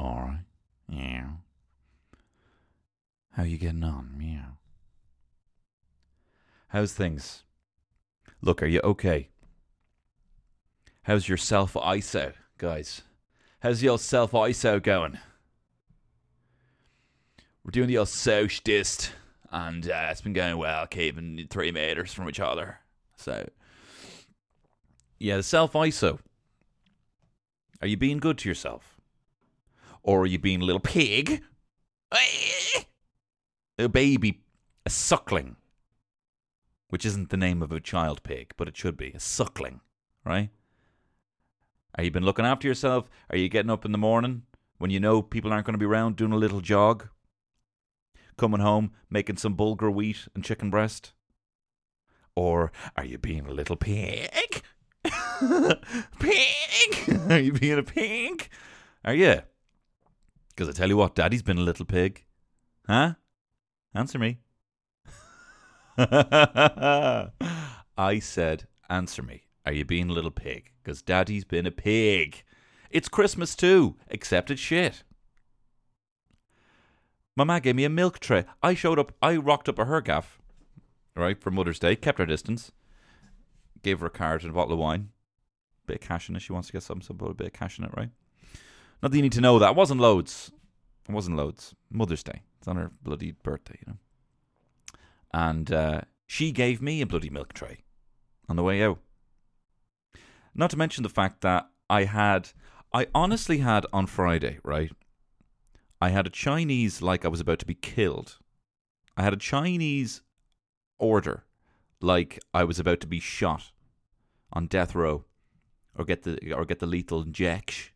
All right. Yeah. How you getting on? Yeah. How's things? Look, are you okay? How's your self ISO, guys? How's your self ISO going? We're doing the old socialist, and uh, it's been going well, keeping three meters from each other. So, yeah, the self ISO. Are you being good to yourself? Or are you being a little pig? A baby, a suckling, which isn't the name of a child pig, but it should be a suckling, right? Are you been looking after yourself? Are you getting up in the morning when you know people aren't going to be around doing a little jog? Coming home, making some bulgur wheat and chicken breast? Or are you being a little pig? pig? Are you being a pig? Are you? Because I tell you what, Daddy's been a little pig. Huh? Answer me. I said, answer me. Are you being a little pig? Because Daddy's been a pig. It's Christmas too, except it's shit. My ma gave me a milk tray. I showed up, I rocked up at her gaff, right, for Mother's Day, kept her distance, gave her a card and a bottle of wine, bit of cash in it. She wants to get something, so put a bit of cash in it, right? Not that you need to know that. It wasn't loads. It wasn't loads. Mother's Day. It's on her bloody birthday, you know. And uh, she gave me a bloody milk tray on the way out. Not to mention the fact that I had, I honestly had on Friday, right? I had a Chinese like I was about to be killed. I had a Chinese order like I was about to be shot on death row or get the or get the lethal injection.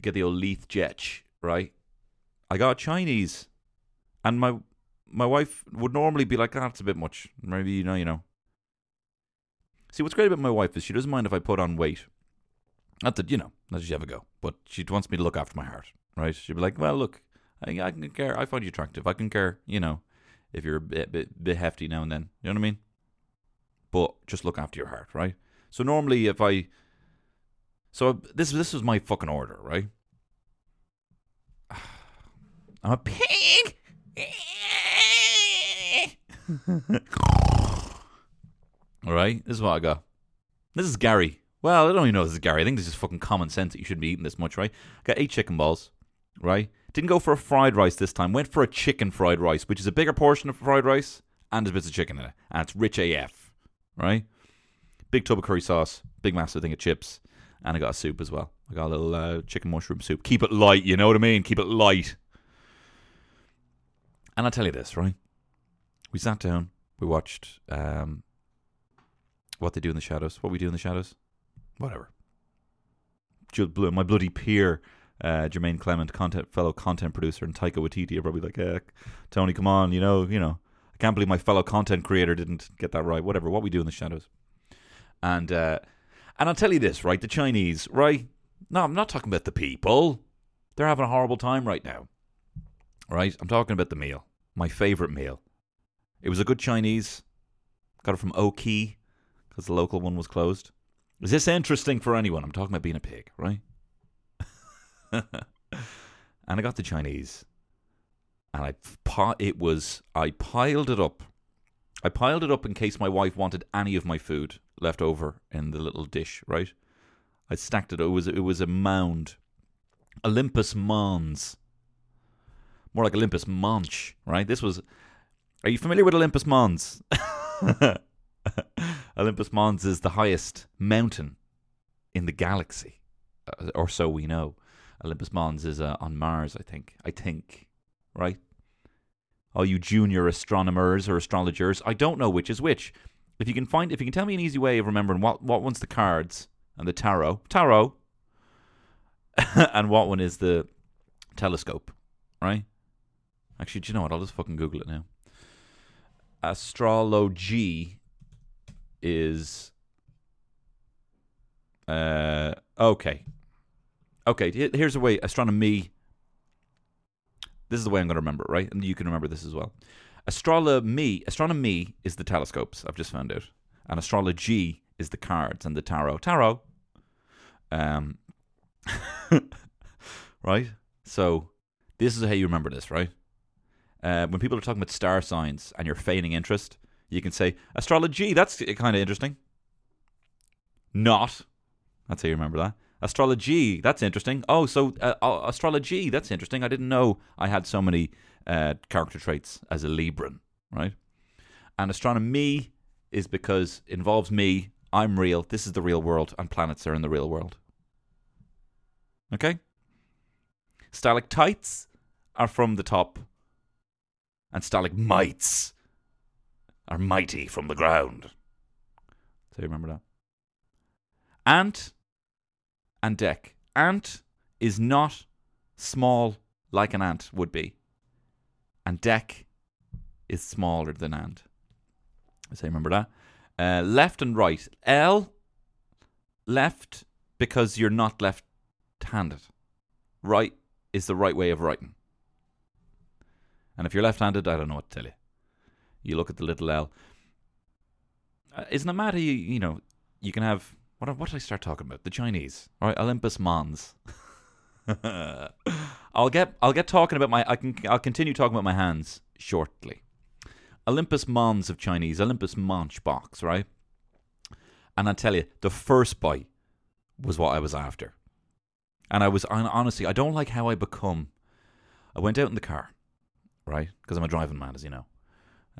Get the old leth jet, right? I got Chinese, and my my wife would normally be like, "Ah, a bit much. Maybe you know, you know." See, what's great about my wife is she doesn't mind if I put on weight. Not that you know, not that she ever go, but she wants me to look after my heart, right? She'd be like, "Well, look, I, I can care. I find you attractive. I can care, you know, if you're a bit, bit bit hefty now and then. You know what I mean? But just look after your heart, right? So normally, if I so this this was my fucking order, right? I'm a pig. All right, this is what I got. This is Gary. Well, I don't even know if this is Gary. I think this is fucking common sense that you shouldn't be eating this much, right? I Got eight chicken balls, right? Didn't go for a fried rice this time. Went for a chicken fried rice, which is a bigger portion of fried rice and there's bits of chicken in it, and it's rich AF, right? Big tub of curry sauce, big massive thing of chips, and I got a soup as well. I got a little uh, chicken mushroom soup. Keep it light, you know what I mean? Keep it light. And I'll tell you this, right? We sat down, we watched um, what they do in the shadows. What we do in the shadows? Whatever. My bloody peer, uh, Jemaine Clement, content fellow content producer, and Taika Waititi are probably like, eh, Tony, come on, you know, you know. I can't believe my fellow content creator didn't get that right. Whatever. What we do in the shadows. And uh, and I'll tell you this, right? The Chinese, right? No, I'm not talking about the people. They're having a horrible time right now. Right? I'm talking about the meal. My favorite meal. It was a good Chinese. Got it from Oki because the local one was closed. Is this interesting for anyone? I'm talking about being a pig, right? and I got the Chinese, and I it was I piled it up. I piled it up in case my wife wanted any of my food left over in the little dish, right? I stacked it. It was it was a mound, Olympus Mons, more like Olympus Mons, right? This was. Are you familiar with Olympus Mons? Olympus Mons is the highest mountain in the galaxy, uh, or so we know. Olympus Mons is uh, on Mars, I think. I think, right? All you junior astronomers or astrologers, I don't know which is which. If you can find, if you can tell me an easy way of remembering what what one's the cards and the tarot, tarot, and what one is the telescope, right? Actually, do you know what? I'll just fucking Google it now. Astrology is uh okay. Okay, here's a way astronomy this is the way I'm going to remember it, right? And you can remember this as well. Astronomy, astronomy is the telescopes. I've just found out, and astrology is the cards and the tarot. Tarot. Um, right? So this is how you remember this, right? Uh, when people are talking about star signs and you're feigning interest, you can say astrology. That's kind of interesting. Not. That's how you remember that. Astrology. That's interesting. Oh, so uh, uh, astrology. That's interesting. I didn't know I had so many uh, character traits as a Libran, right? And astronomy is because it involves me. I'm real. This is the real world, and planets are in the real world. Okay? Stalactites are from the top, and stalagmites are mighty from the ground. So you remember that. Ant and Dec. Ant is not small like an ant would be, and Dec is smaller than ant. So you remember that. Uh, left and right. L, left because you're not left-handed. Right is the right way of writing. And if you're left-handed, I don't know what to tell you. You look at the little L. Uh, isn't it mad you, you know, you can have, what, what did I start talking about? The Chinese. Right, Olympus Mons. I'll get I'll get talking about my I can I'll continue talking about my hands shortly. Olympus Mons of Chinese, Olympus Mons box, right? And I tell you, the first bite was what I was after. And I was honestly, I don't like how I become. I went out in the car, right? Because I'm a driving man, as you know.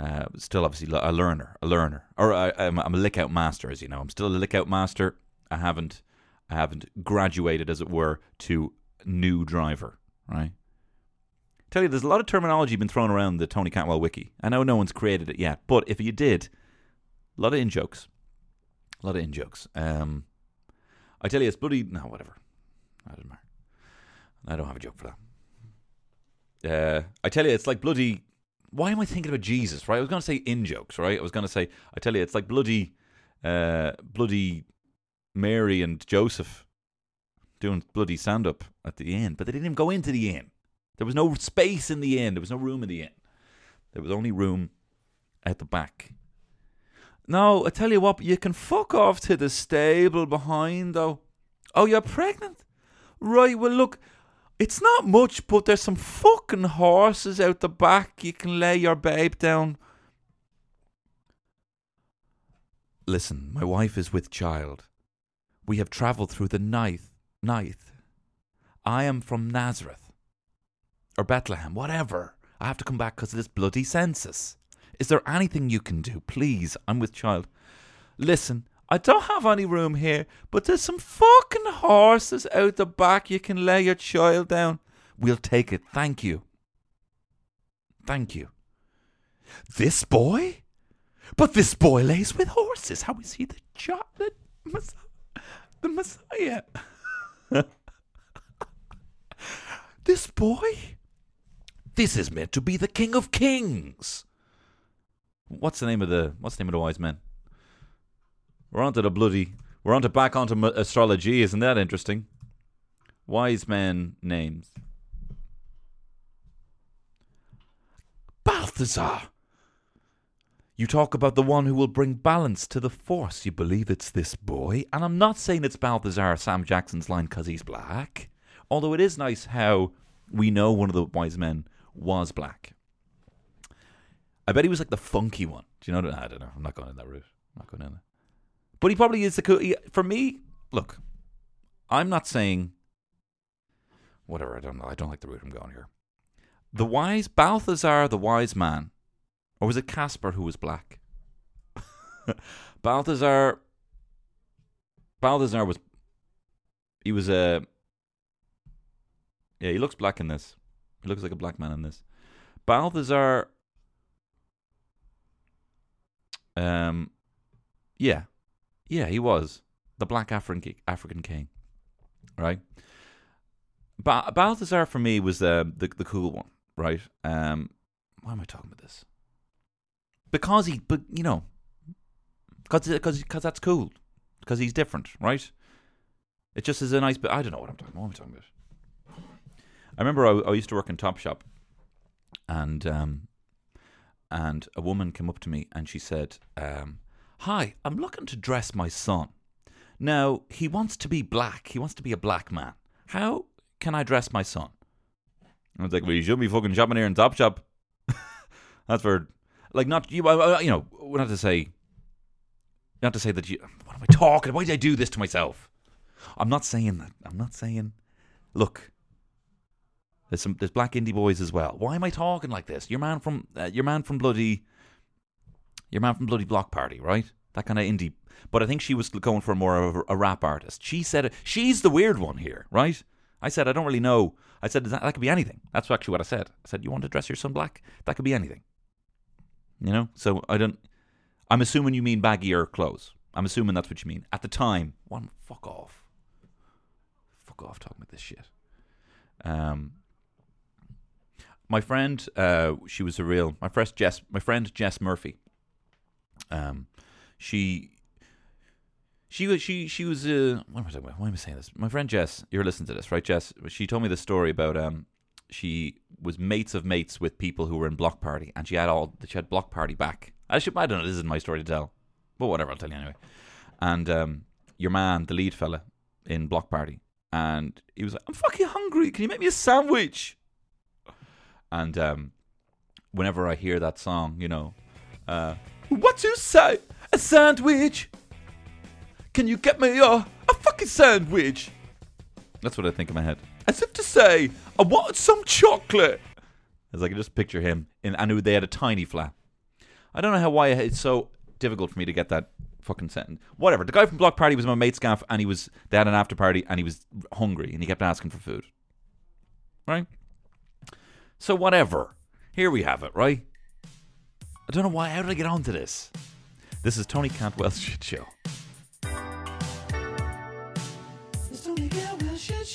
Uh, still, obviously, a learner, a learner, or I, am a lick out master, as you know. I'm still a lick out master. I haven't, I haven't graduated, as it were, to new driver, right? Tell you, there's a lot of terminology been thrown around the Tony Cantwell wiki. I know no one's created it yet, but if you did, a lot of in jokes, a lot of in jokes. Um, I tell you, it's bloody no, whatever. I don't matter. I don't have a joke for that. Uh, I tell you, it's like bloody. Why am I thinking about Jesus? Right, I was going to say in jokes. Right, I was going to say. I tell you, it's like bloody, uh, bloody Mary and Joseph doing bloody stand up at the end, but they didn't even go into the inn. There was no space in the inn. There was no room in the inn. There was only room at the back. No, I tell you what, you can fuck off to the stable behind, though. Oh, you're pregnant? Right, well, look, it's not much, but there's some fucking horses out the back. You can lay your babe down. Listen, my wife is with child. We have travelled through the night. Night. I am from Nazareth or Bethlehem, whatever. I have to come back because of this bloody census. Is there anything you can do? Please, I'm with child. Listen, I don't have any room here, but there's some fucking horses out the back. You can lay your child down. We'll take it. Thank you. Thank you. This boy? But this boy lays with horses. How is he the child? The Messiah? The Messiah? this boy? This is meant to be the King of Kings. What's the name of the What's the name of the wise men? We're onto the bloody. We're onto back onto astrology. Isn't that interesting? Wise men names. Balthazar. You talk about the one who will bring balance to the force. You believe it's this boy? And I'm not saying it's Balthazar, Sam Jackson's line, because he's black. Although it is nice how we know one of the wise men was black. I bet he was like the funky one. Do you know? That? I don't know. I'm not going in that route. I'm not going in there. But he probably is the cool. For me, look, I'm not saying whatever. I don't know. I don't like the route I'm going here. The wise Balthazar, the wise man, or was it Casper who was black? Balthazar. Balthazar was. He was a. Yeah, he looks black in this. He looks like a black man in this. Balthazar. Um, yeah, yeah, he was the black African African king, right? Ba- Balthazar for me was the, the the cool one, right? Um, why am I talking about this? Because he, but you know, because because because that's cool, because he's different, right? It just is a nice. But I don't know what I'm talking. What am I talking about? I remember I, I used to work in Topshop, and um, and a woman came up to me and she said, um, "Hi, I'm looking to dress my son. Now he wants to be black. He wants to be a black man. How can I dress my son? I was like, well, you should be fucking shopping here in Top Shop. That's for, like, not you. uh, You know, not to say, not to say that you. What am I talking? Why did I do this to myself? I'm not saying that. I'm not saying. Look, there's some there's black indie boys as well. Why am I talking like this? Your man from uh, your man from bloody, your man from bloody Bloc Party, right? That kind of indie. But I think she was going for more of a, rap artist. She said. She's the weird one here, right? I said I don't really know. I said that, that could be anything. That's actually what I said. I said you want to dress your son black? That could be anything. You know. So I don't. I'm assuming you mean baggier clothes. I'm assuming that's what you mean. At the time, one fuck off. Fuck off talking about this shit. Um, my friend, uh, she was a real my friend Jess, my friend Jess Murphy. Um, she, she was she she was uh, what am I talking about? Why am I saying this? My friend Jess, you're listening to this, right, Jess? She told me the story about um, she was mates of mates with people who were in Bloc Party, and she had all she had Bloc Party back. I should I don't know. This isn't my story to tell, but whatever. I'll tell you anyway. And um, your man, the lead fella in Bloc Party, and he was like, "I'm fucking hungry. Can you make me a sandwich?" And um, whenever I hear that song, you know, uh, what you say? A sandwich? Can you get me a, a fucking sandwich? That's what I think in my head. As if to say, I want some chocolate. As I can just picture him, in, and they had a tiny flat. I don't know how why it's so difficult for me to get that fucking sentence. Whatever. The guy from Bloc Party was my mate's gaff, and he was they had an after party, and he was hungry, and he kept asking for food. Right. So whatever. Here we have it. Right. I don't know why. How did I get onto this? This is Tony Cantwell's shit show. It's Tony shit.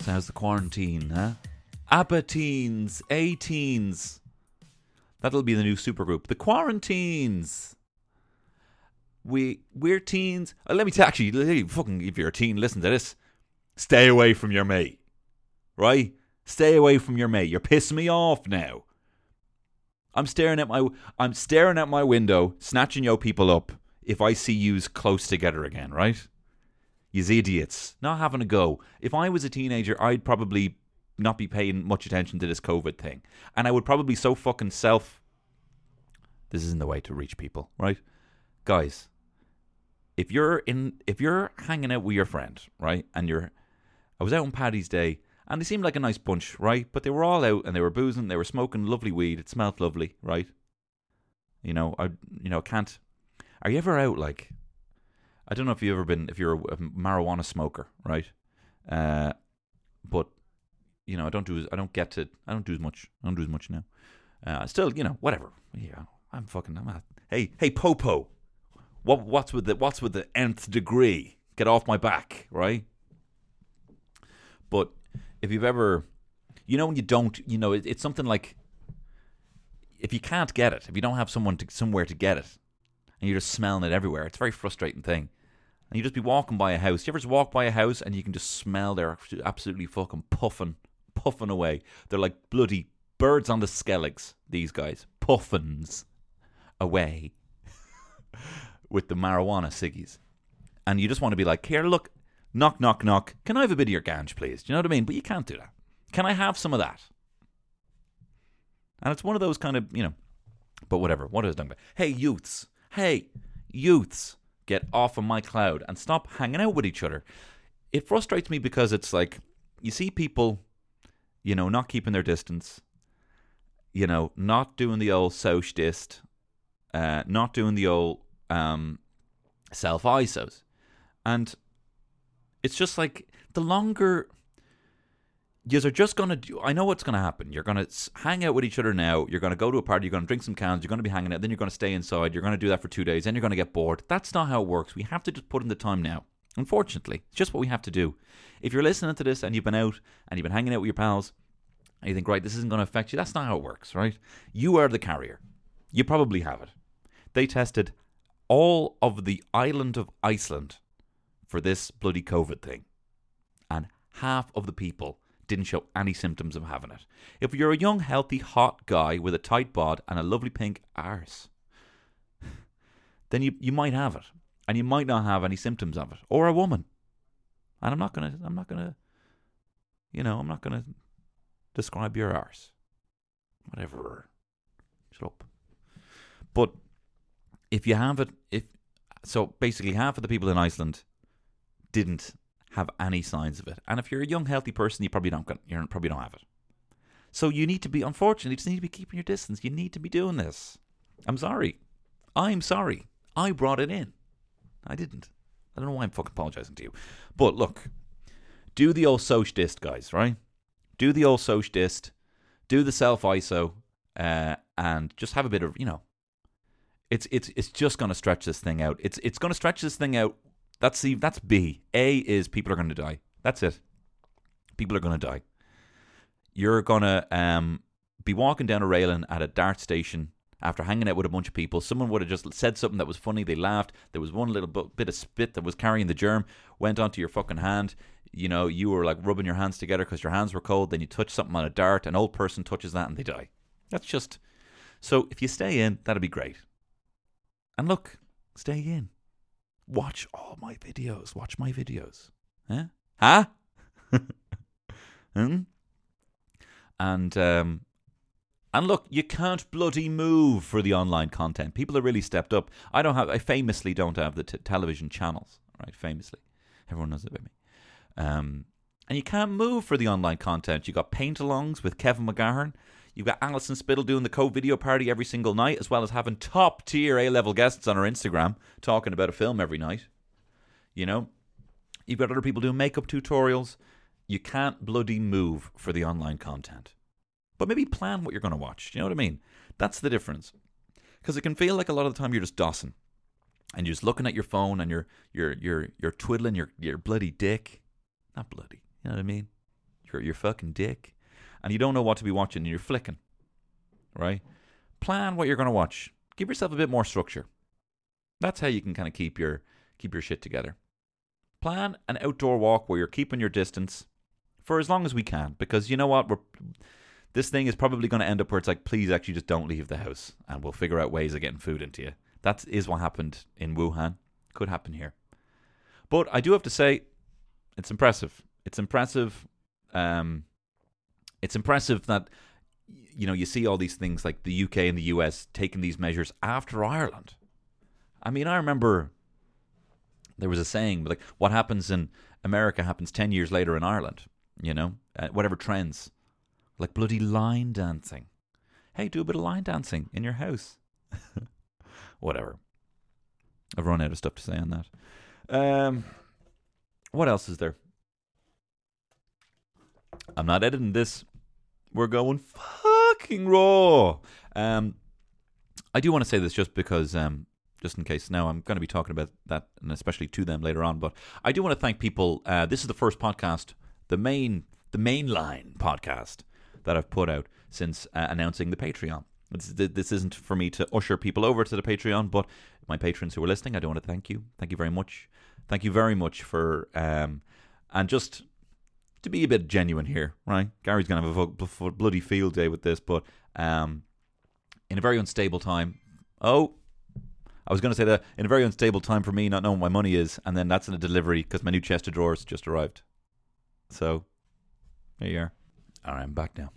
So how's the quarantine, huh? ABBA teens, A teens. That'll be the new supergroup. The Quarantines. We we're teens. Uh, let me tell actually, let me fucking if you're a teen, listen to this. Stay away from your mate. Right? Stay away from your mate. You're pissing me off now. I'm staring at my I'm staring at my window, snatching yo people up if I see yous close together again, right? Yous idiots. Not having a go. If I was a teenager, I'd probably not be paying much attention to this COVID thing. And I would probably so fucking self this isn't the way to reach people, right? Guys, if you're in if you're hanging out with your friend, right, and you're I was out on Paddy's Day and they seemed like a nice bunch, right? But they were all out and they were boozing, they were smoking lovely weed, it smelled lovely, right? You know, I you know, can't are you ever out like I don't know if you've ever been if you're a, marijuana smoker, right? Uh but you know, I don't do as- I don't get to I don't do as much. I don't do as much now. Uh, still, you know, whatever. Yeah, I'm fucking. I'm hey, hey, Popo, what what's with the what's with the nth degree? Get off my back, right? But if you've ever, you know, when you don't, you know, it, it's something like if you can't get it, if you don't have someone to somewhere to get it, and you're just smelling it everywhere, it's a very frustrating thing. And you just be walking by a house. You ever just walk by a house and you can just smell they're absolutely fucking puffing, puffing away. They're like bloody birds on the skelligs. These guys puffins away with the marijuana ciggies, and you just want to be like, here, look, knock, knock, knock. Can I have a bit of your ganj, please? Do you know what I mean? But you can't do that. Can I have some of that? And it's one of those kind of, you know, but whatever. What is talking about? Hey, youths. Hey, youths. Get off of my cloud and stop hanging out with each other. It frustrates me because it's like, you see people, you know, not keeping their distance, you know, not doing the old social dist, uh, not doing the old um, self ISOs. And it's just like the longer you are just going to do, I know what's going to happen. You're going to hang out with each other now. You're going to go to a party. You're going to drink some cans. You're going to be hanging out. Then you're going to stay inside. You're going to do that for two days. Then you're going to get bored. That's not how it works. We have to just put in the time now. Unfortunately, it's just what we have to do. If you're listening to this and you've been out and you've been hanging out with your pals and you think, right, this isn't going to affect you, that's not how it works, right? You are the carrier. You probably have it. They tested all of the island of Iceland for this bloody COVID thing. And half of the people didn't show any symptoms of having it. If you're a young, healthy, hot guy with a tight bod and a lovely pink arse, then you, you might have it. And you might not have any symptoms of it. Or a woman. And I'm not gonna I'm not gonna you know, I'm not gonna describe your arse. Whatever. Shut up. But if you have it if so basically half of the people in Iceland didn't have any signs of it. And if you're a young, healthy person, you probably don't. You probably don't have it. So you need to be. Unfortunately, you just need to be keeping your distance. You need to be doing this. I'm sorry. I'm sorry. I brought it in. I didn't. I don't know why I'm fucking apologizing to you. But look, do the old soch dist, guys. Right? Do the old soch dist. Do the self ISO, uh, and just have a bit of you know. It's it's it's just going to stretch this thing out. It's it's going to stretch this thing out that's C. That's B. A is people are going to die. That's it. People are going to die. You're going to um, be walking down a railing at a dart station after hanging out with a bunch of people. Someone would have just said something that was funny. They laughed. There was one little bit of spit that was carrying the germ, went onto your fucking hand. You know, you were like rubbing your hands together because your hands were cold. Then you touch something on a dart. An old person touches that and they die. That's just. So if you stay in, that'd be great. And look, stay in. Watch all my videos. Watch my videos. Huh? Huh? hmm? And um, and look, you can't bloody move for the online content. People are really stepped up. I don't have. I famously don't have the t- television channels. Right? Famously, everyone knows about me. Um, and you can't move for the online content. You got paint-alongs with Kevin McGahern. You've got Alison Spittle doing the co video party every single night, as well as having top tier A level guests on her Instagram talking about a film every night. You know, you've got other people doing makeup tutorials. You can't bloody move for the online content. But maybe plan what you're going to watch. You know what I mean? That's the difference. Because it can feel like a lot of the time you're just dossing. And you're just looking at your phone and you're you're you're you're twiddling your, your bloody dick. Not bloody. You know what I mean? Your your fucking dick and you don't know what to be watching and you're flicking, right? Plan what you're going to watch. Give yourself a bit more structure. That's how you can kind of keep your keep your shit together. Plan an outdoor walk where you're keeping your distance for as long as we can because you know what? We're this thing is probably going to end up where it's like please actually just don't leave the house and we'll figure out ways of getting food into you. That is what happened in Wuhan. Could happen here. But I do have to say it's impressive. It's impressive um, it's impressive that you know you see all these things like the UK and the US taking these measures after Ireland. I mean, I remember there was a saying like, "What happens in America happens ten years later in Ireland." You know, uh, whatever trends, like bloody line dancing. Hey, do a bit of line dancing in your house. whatever. I've run out of stuff to say on that. Um, what else is there? I'm not editing this. We're going fucking raw. Um, I do want to say this just because, um, just in case now I'm going to be talking about that, and especially to them later on. But I do want to thank people. Uh, this is the first podcast, the main, the mainline podcast that I've put out since uh, announcing the Patreon. This, isn't for me to usher people over to the Patreon, but my patrons who are listening, I do want to thank you. Thank you very much. Thank you very much for, um, and just to be a bit genuine here, right? Gary's going to have a bloody field day with this, but um, in a very unstable time. Oh, I was going to say that in a very unstable time for me, not knowing what my money is, and then that's in a delivery because my new chest of drawers just arrived. So, there you are. All right, I'm back now.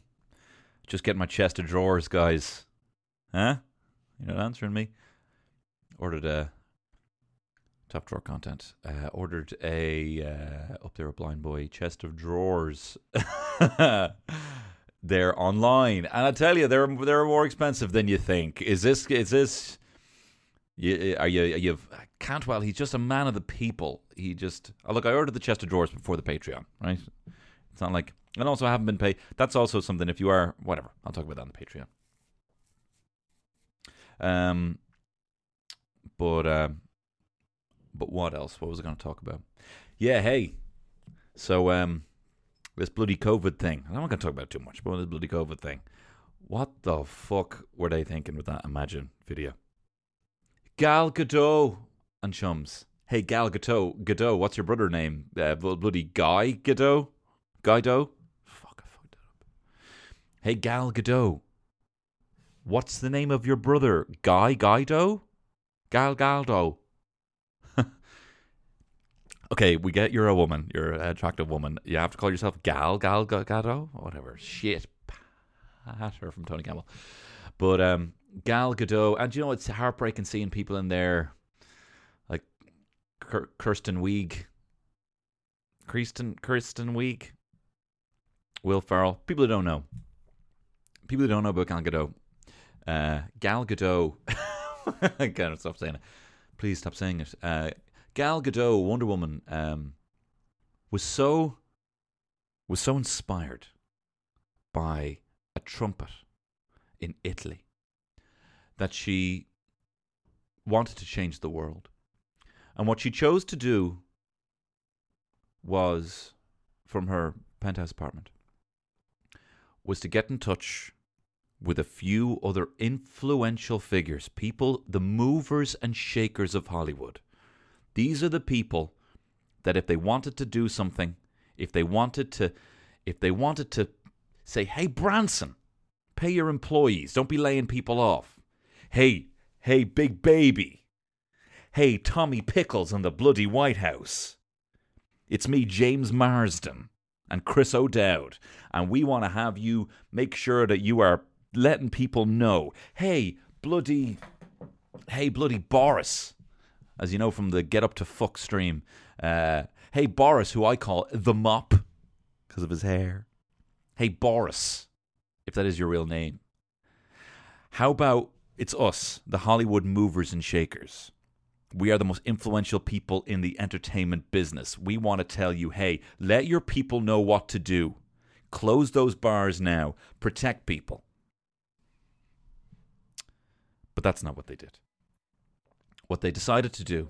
Just get my chest of drawers, guys. Huh? You're not answering me. Ordered a top drawer content. Uh, ordered a uh, up there a blind boy chest of drawers. they're online, and I tell you, they're they're more expensive than you think. Is this is this? You, are you are you Cantwell? He's just a man of the people. He just oh, look. I ordered the chest of drawers before the Patreon, right? It's not like, and also I haven't been paid. That's also something. If you are whatever, I'll talk about that on the Patreon. Um, but um, but what else? What was I going to talk about? Yeah, hey. So um, this bloody COVID thing. I'm not going to talk about it too much, but this bloody COVID thing. What the fuck were they thinking with that Imagine video? Gal Gadot and chums. Hey, Gal Gadot, Gadot, what's your brother name? Uh, bloody Guy Gadot? Guido. Fuck, I fucked that up. Hey, Gal Gadot. What's the name of your brother? Guy Guido? Gal Galdo. okay, we get you're a woman. You're an attractive woman. You have to call yourself Gal Gal Ga- Gadot? Whatever. Shit. Patter from Tony Campbell. But um, Gal Gadot. And you know, it's heartbreaking seeing people in there like Kir- Kirsten Wiig. Kirsten, Kirsten Wiig. Will Ferrell. People who don't know. People who don't know about Gal Gadot. Uh, Gal Gadot. I can't stop saying it. Please stop saying it. Uh, Gal Gadot, Wonder Woman, um, was so was so inspired by a trumpet in Italy that she wanted to change the world. And what she chose to do was from her penthouse apartment was to get in touch with a few other influential figures, people, the movers and shakers of Hollywood. These are the people that if they wanted to do something, if they wanted to if they wanted to say, "Hey Branson, pay your employees, don't be laying people off." Hey, hey big baby. Hey Tommy Pickles in the bloody White House. It's me James Marsden and Chris O'Dowd, and we want to have you make sure that you are letting people know, hey, bloody, hey, bloody Boris, as you know from the Get Up to Fuck stream. Uh, hey, Boris, who I call the Mop because of his hair. Hey, Boris, if that is your real name. How about it's us, the Hollywood movers and shakers? We are the most influential people in the entertainment business. We want to tell you hey, let your people know what to do. Close those bars now. Protect people. But that's not what they did. What they decided to do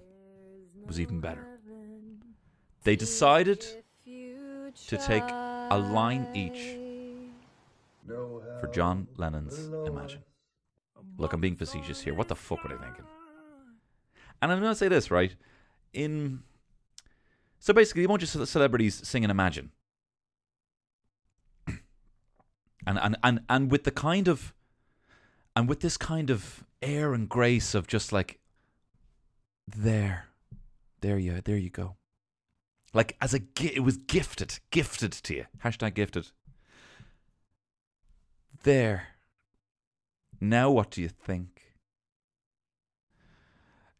was even better. They decided to take a line each for John Lennon's Imagine. Look, I'm being facetious here. What the fuck were they thinking? And I'm going to say this, right? In so basically, a want ce- celebrities singing Imagine, and and and and with the kind of and with this kind of air and grace of just like there, there you, there you go. Like as a it was gifted, gifted to you. Hashtag gifted. There. Now, what do you think?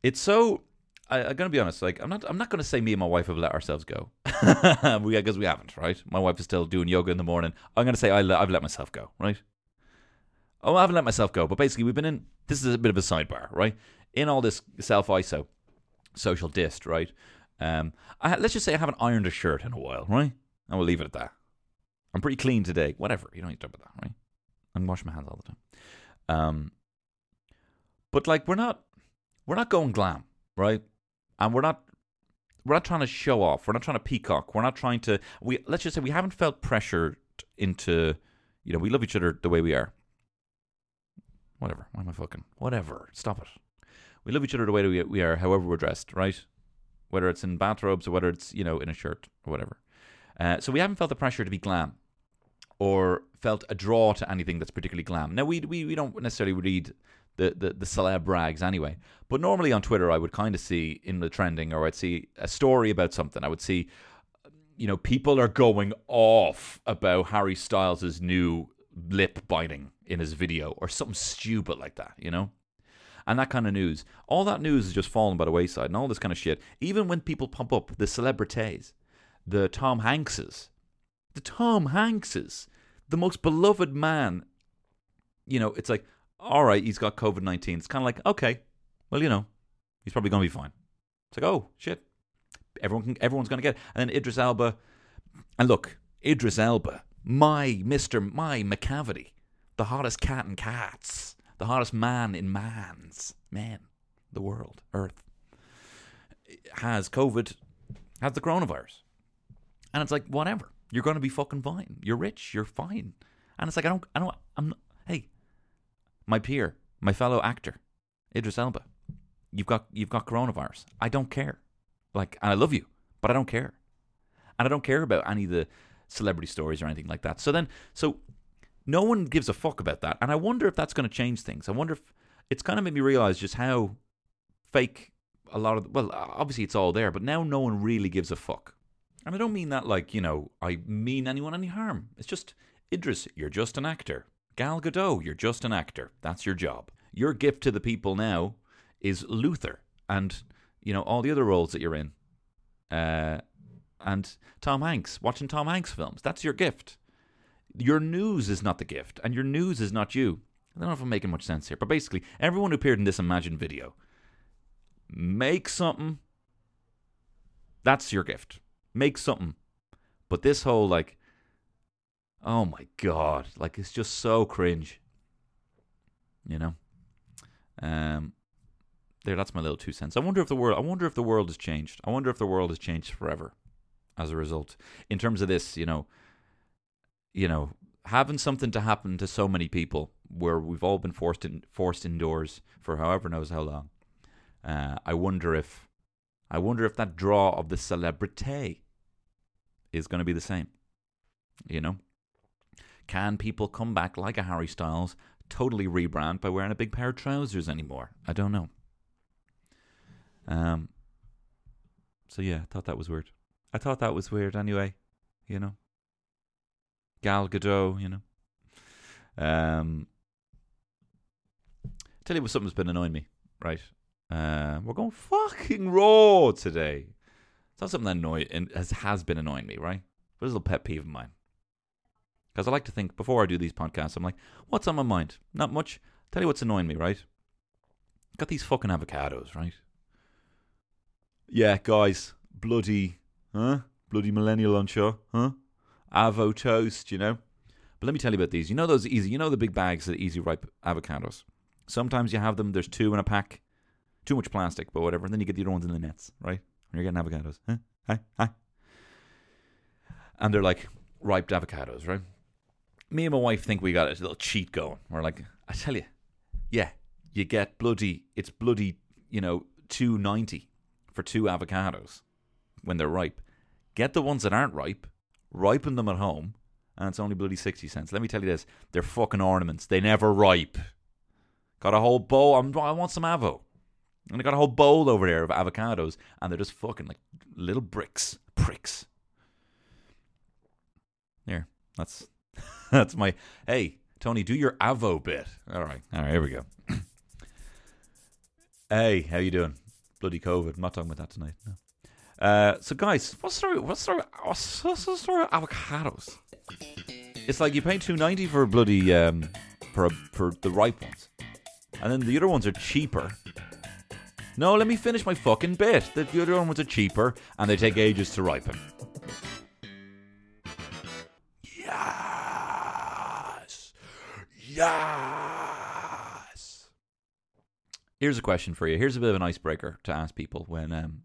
It's so. I, I'm gonna be honest. Like, I'm not. I'm not gonna say me and my wife have let ourselves go. we because we haven't, right? My wife is still doing yoga in the morning. I'm gonna say I le- I've let myself go, right? Oh, I haven't let myself go, but basically we've been in. This is a bit of a sidebar, right? In all this self ISO, social dist, right? Um, I, let's just say I haven't ironed a shirt in a while, right? And we'll leave it at that. I'm pretty clean today. Whatever, you don't need to talk about that, right? I'm washing my hands all the time. Um, but like we're not, we're not going glam, right? And we're not, we're not trying to show off. We're not trying to peacock. We're not trying to. We let's just say we haven't felt pressured into, you know, we love each other the way we are. Whatever. Why am I fucking? Whatever. Stop it. We love each other the way we we are, however we're dressed, right? Whether it's in bathrobes or whether it's you know in a shirt or whatever. Uh, so we haven't felt the pressure to be glam or felt a draw to anything that's particularly glam. Now we we, we don't necessarily read the, the the celeb rags anyway, but normally on Twitter I would kind of see in the trending or I'd see a story about something. I would see you know people are going off about Harry Styles' new lip biting in his video or something stupid like that, you know? And that kind of news. All that news is just fallen by the wayside and all this kind of shit. Even when people pump up the celebrities, the Tom Hankses, the Tom Hankses, the most beloved man, you know, it's like, all right, he's got COVID 19. It's kind of like, okay, well, you know, he's probably going to be fine. It's like, oh, shit. Everyone can, everyone's going to get it. And then Idris Elba. And look, Idris Elba, my Mr. My Macavity, the hottest cat in cats, the hottest man in mans, man, the world, Earth, has COVID, has the coronavirus. And it's like, whatever. You're going to be fucking fine. You're rich. You're fine. And it's like, I don't, I don't, I'm, my peer, my fellow actor, Idris Elba, you've got, you've got coronavirus. I don't care. Like, and I love you, but I don't care. And I don't care about any of the, celebrity stories or anything like that. So then, so no one gives a fuck about that, and I wonder if that's going to change things. I wonder if it's kind of made me realize just how fake a lot of well, obviously it's all there, but now no one really gives a fuck. And I don't mean that like you know I mean anyone any harm. It's just Idris, you're just an actor. Gal Gadot, you're just an actor. That's your job. Your gift to the people now is Luther and you know all the other roles that you're in. Uh, and Tom Hanks, watching Tom Hanks films. That's your gift. Your news is not the gift, and your news is not you. I don't know if I'm making much sense here, but basically, everyone who appeared in this Imagine video, make something. That's your gift. Make something. But this whole, like, oh my God, like, it's just so cringe. You know? Um, there, that's my little two cents. I wonder if the world, I wonder if the world has changed. I wonder if the world has changed forever as a result. In terms of this, you know, you know, having something to happen to so many people where we've all been forced in, forced indoors for however knows how long. Uh, I wonder if I wonder if that draw of the celebrity is going to be the same. You know, can people come back like a Harry Styles, totally rebrand by wearing a big pair of trousers anymore? I don't know. Um. So yeah, I thought that was weird. I thought that was weird anyway. You know, Gal Gadot. You know. Um. Tell you what, something's been annoying me. Right. Uh, we're going fucking raw today. It's not something that annoy and has has been annoying me, right? But it's a little pet peeve of mine. Because I like to think before I do these podcasts, I'm like, what's on my mind? Not much. Tell you what's annoying me, right? Got these fucking avocados, right? Yeah, guys, bloody, huh? Bloody millennial on show, huh? Avo toast, you know. But let me tell you about these. You know those easy, you know the big bags of easy ripe avocados. Sometimes you have them. There's two in a pack. Too much plastic, but whatever. And then you get the other ones in the nets, right? When you're getting avocados, huh? Hi, hi. And they're like ripe avocados, right? Me and my wife think we got a little cheat going. We're like, I tell you, yeah, you get bloody. It's bloody. You know, two ninety for two avocados when they're ripe. Get the ones that aren't ripe, ripen them at home, and it's only bloody 60 cents. Let me tell you this they're fucking ornaments. They never ripe. Got a whole bowl. I'm, I want some avo. And I got a whole bowl over there of avocados, and they're just fucking like little bricks. Pricks. Here, that's that's my. Hey, Tony, do your avo bit. All right, all right, here we go. hey, how you doing? Bloody COVID. I'm not talking about that tonight. No. Uh, so, guys, what's the story? What's the story? What's, the story of avocados? It's like you pay two ninety for bloody um for a, for the ripe ones, and then the other ones are cheaper. No, let me finish my fucking bit. The the other ones are cheaper and they take ages to ripen. Yes, yes. Here's a question for you. Here's a bit of an icebreaker to ask people when um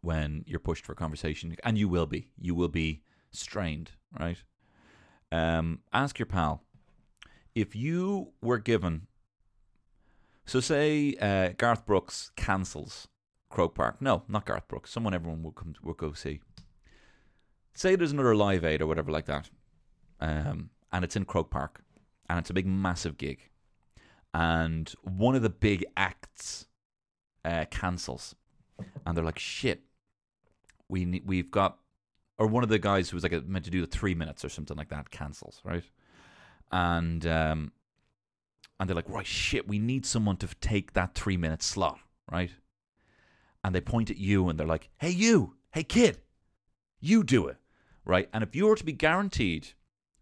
when you're pushed for conversation, and you will be. You will be strained, right? Um, ask your pal if you were given. So say uh, Garth Brooks cancels Croke Park. No, not Garth Brooks. Someone everyone will come go see. Say there's another Live Aid or whatever like that, um, and it's in Croke Park, and it's a big massive gig, and one of the big acts uh, cancels, and they're like, "Shit, we ne- we've got," or one of the guys who was like meant to do the three minutes or something like that cancels, right? And um, and they're like, "Right, shit, we need someone to take that three minute slot, right?" And they point at you and they're like, "Hey, you, hey kid, you do it." right? And if you were to be guaranteed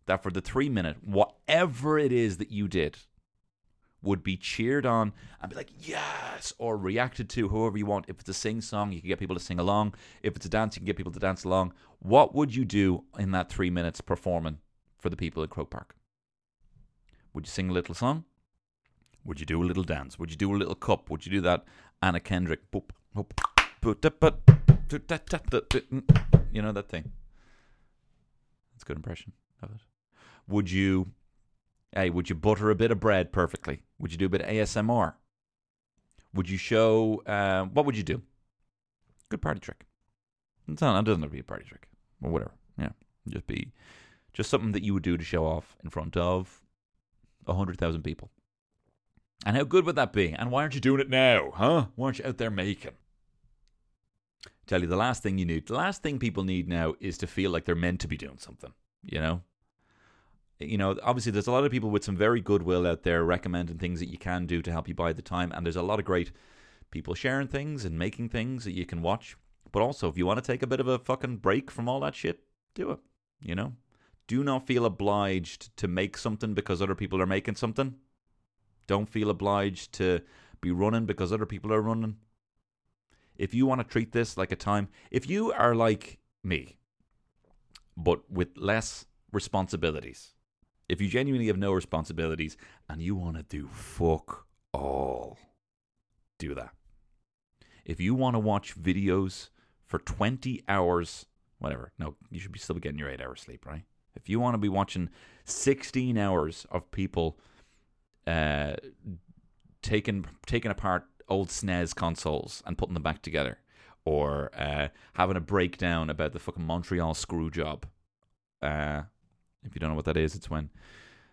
that for the three minute, whatever it is that you did would be cheered on and be like, yes, or reacted to however you want. If it's a sing song, you can get people to sing along. If it's a dance, you can get people to dance along. What would you do in that three minutes performing for the people at Croke Park? Would you sing a little song? Would you do a little dance? Would you do a little cup? Would you do that Anna Kendrick? boop, boop, boop, mm, You know that thing? That's a good impression of it. Would you, hey, would you butter a bit of bread perfectly? Would you do a bit of ASMR? Would you show, uh, what would you do? Good party trick. It's not, it doesn't have to be a party trick, or whatever. Yeah. Just be just something that you would do to show off in front of a hundred thousand people. And how good would that be? And why aren't you doing it now, huh? Why aren't you out there making? Tell you the last thing you need, the last thing people need now is to feel like they're meant to be doing something, you know? You know, obviously there's a lot of people with some very goodwill out there recommending things that you can do to help you buy the time, and there's a lot of great people sharing things and making things that you can watch. But also, if you want to take a bit of a fucking break from all that shit, do it. You know? Do not feel obliged to make something because other people are making something. Don't feel obliged to be running because other people are running. If you want to treat this like a time, if you are like me, but with less responsibilities, if you genuinely have no responsibilities and you want to do fuck all, do that. If you want to watch videos for 20 hours, whatever, no, you should be still getting your eight hours sleep, right? If you want to be watching 16 hours of people uh, taking taking apart old SNES consoles and putting them back together, or uh, having a breakdown about the fucking Montreal screw job. Uh, if you don't know what that is, it's when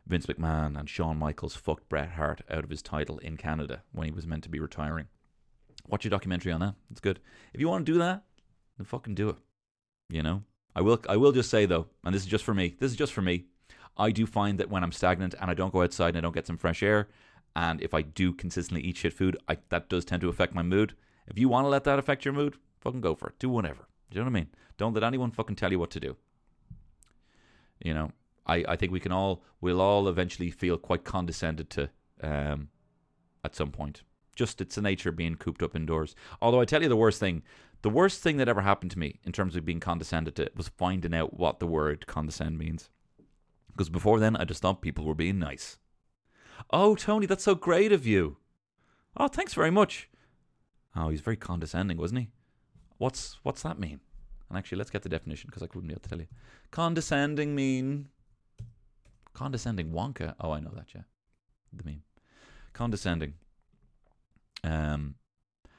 Vince McMahon and Shawn Michaels fucked Bret Hart out of his title in Canada when he was meant to be retiring. Watch a documentary on that. It's good. If you want to do that, then fucking do it. You know? I will I will just say though, and this is just for me. This is just for me. I do find that when I'm stagnant and I don't go outside and I don't get some fresh air, and if I do consistently eat shit food, I, that does tend to affect my mood. If you want to let that affect your mood, fucking go for it. Do whatever. Do you know what I mean? Don't let anyone fucking tell you what to do. You know, I, I think we can all we'll all eventually feel quite condescended to um, at some point. Just it's the nature of being cooped up indoors. Although I tell you the worst thing, the worst thing that ever happened to me in terms of being condescended to was finding out what the word condescend means. Because before then, I just thought people were being nice. Oh, Tony, that's so great of you. Oh, thanks very much. Oh, he's very condescending, wasn't he? What's what's that mean? And actually, let's get the definition because I couldn't be able to tell you. Condescending mean condescending Wonka. Oh, I know that. Yeah, the meme. Condescending. Um,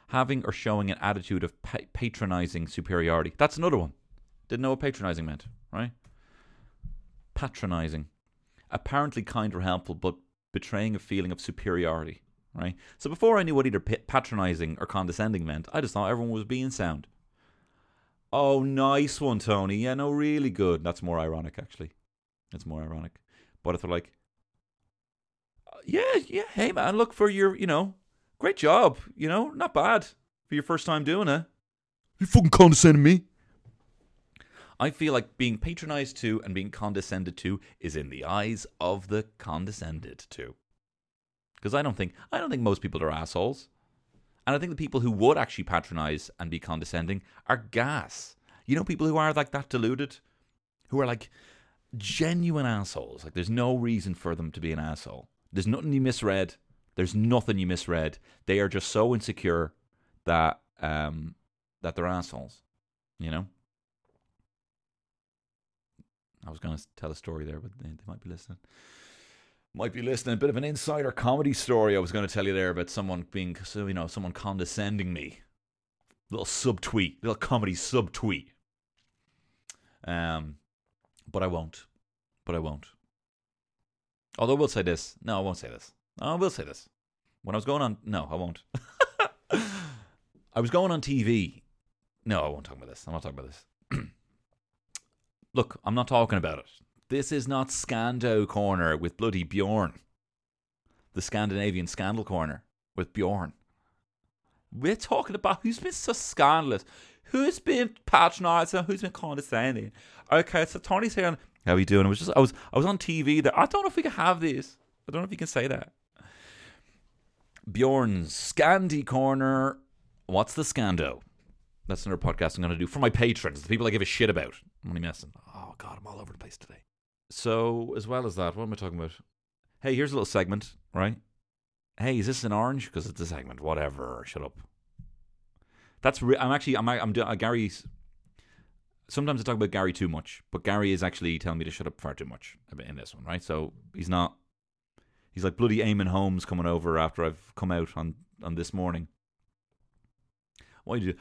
having or showing an attitude of pa- patronizing superiority. That's another one. Didn't know what patronizing meant, right? Patronizing. Apparently kind or helpful, but betraying a feeling of superiority, right? So before I knew what either patronizing or condescending meant, I just thought everyone was being sound. Oh, nice one, Tony. Yeah, no, really good. That's more ironic, actually. It's more ironic. But if they're like, "Uh, yeah, yeah, hey, man, look for your, you know, great job. You know, not bad for your first time doing it. You fucking condescending me. I feel like being patronized to and being condescended to is in the eyes of the condescended to. Because I don't think I don't think most people are assholes. And I think the people who would actually patronize and be condescending are gas. You know, people who are like that deluded, who are like genuine assholes. Like, there's no reason for them to be an asshole. There's nothing you misread. There's nothing you misread. They are just so insecure that um that they're assholes. You know. I was going to tell a story there, but they, might be listening. Might be listening. A bit of an insider comedy story I was going to tell you there about someone being, so you know, someone condescending me. Little subtweet, little comedy subtweet. Um, but I won't. But I won't. Although I will say this. No, I won't say this. I will say this. When I was going on, no, I won't. I was going on TV. No, I won't talk about this. I'm not talking about this. Look, I'm not talking about it. This is not Scando Corner with bloody Bjorn. The Scandinavian Scandal Corner with Bjorn. We're talking about who's been so scandalous, who's been patronising, who's been condescending. Okay, so Tony's here. and- How are you doing? I was just I was I was on TV there. I don't know if we can have this. I don't know if you can say that. Bjorn's Scandi Corner. What's the Scando? That's another podcast I'm going to do for my patrons, the people I give a shit about. I'm only messing. Oh, God, I'm all over the place today. So, as well as that, what am I talking about? Hey, here's a little segment, right? Hey, is this an orange? Because it's a segment. Whatever. Shut up. That's re- I'm actually I'm I'm doing uh, Gary's. Sometimes I talk about Gary too much, but Gary is actually telling me to shut up far too much in this one, right? So he's not. He's like bloody Eamonn Holmes coming over after I've come out on on this morning. Why did you?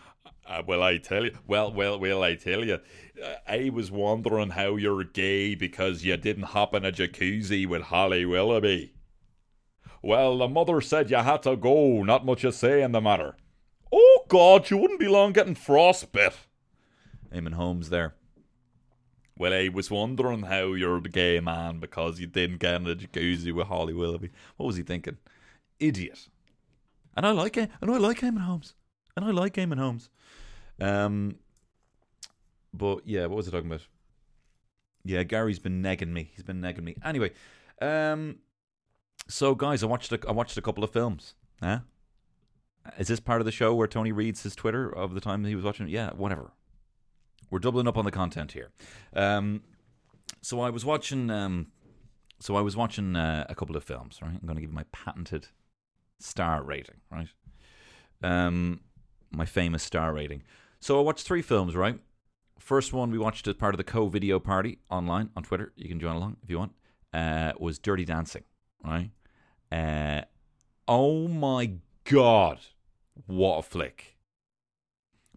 Uh, well, I tell you. Well, well, well, I tell you. Uh, I was wondering how you're gay because you didn't hop in a jacuzzi with Holly Willoughby. Well, the mother said you had to go. Not much to say in the matter. Oh God, you wouldn't be long getting frostbite. Eamonn Holmes there. Well, I was wondering how you're the gay man because you didn't get in a jacuzzi with Holly Willoughby. What was he thinking? Idiot. And I like it. And I like Eamonn Holmes. And I like Eamonn Holmes. Um, but yeah, what was I talking about? Yeah, Gary's been negging me. He's been negging me. Anyway, um, so guys, I watched a, I watched a couple of films. Huh? Is this part of the show where Tony reads his Twitter of the time he was watching? Yeah, whatever. We're doubling up on the content here. Um, so I was watching. Um, so I was watching uh, a couple of films. Right, I'm going to give you my patented star rating. Right, um, my famous star rating. So I watched three films. Right, first one we watched as part of the co-video party online on Twitter. You can join along if you want. Uh, was Dirty Dancing. Right. Uh, oh my god, what a flick!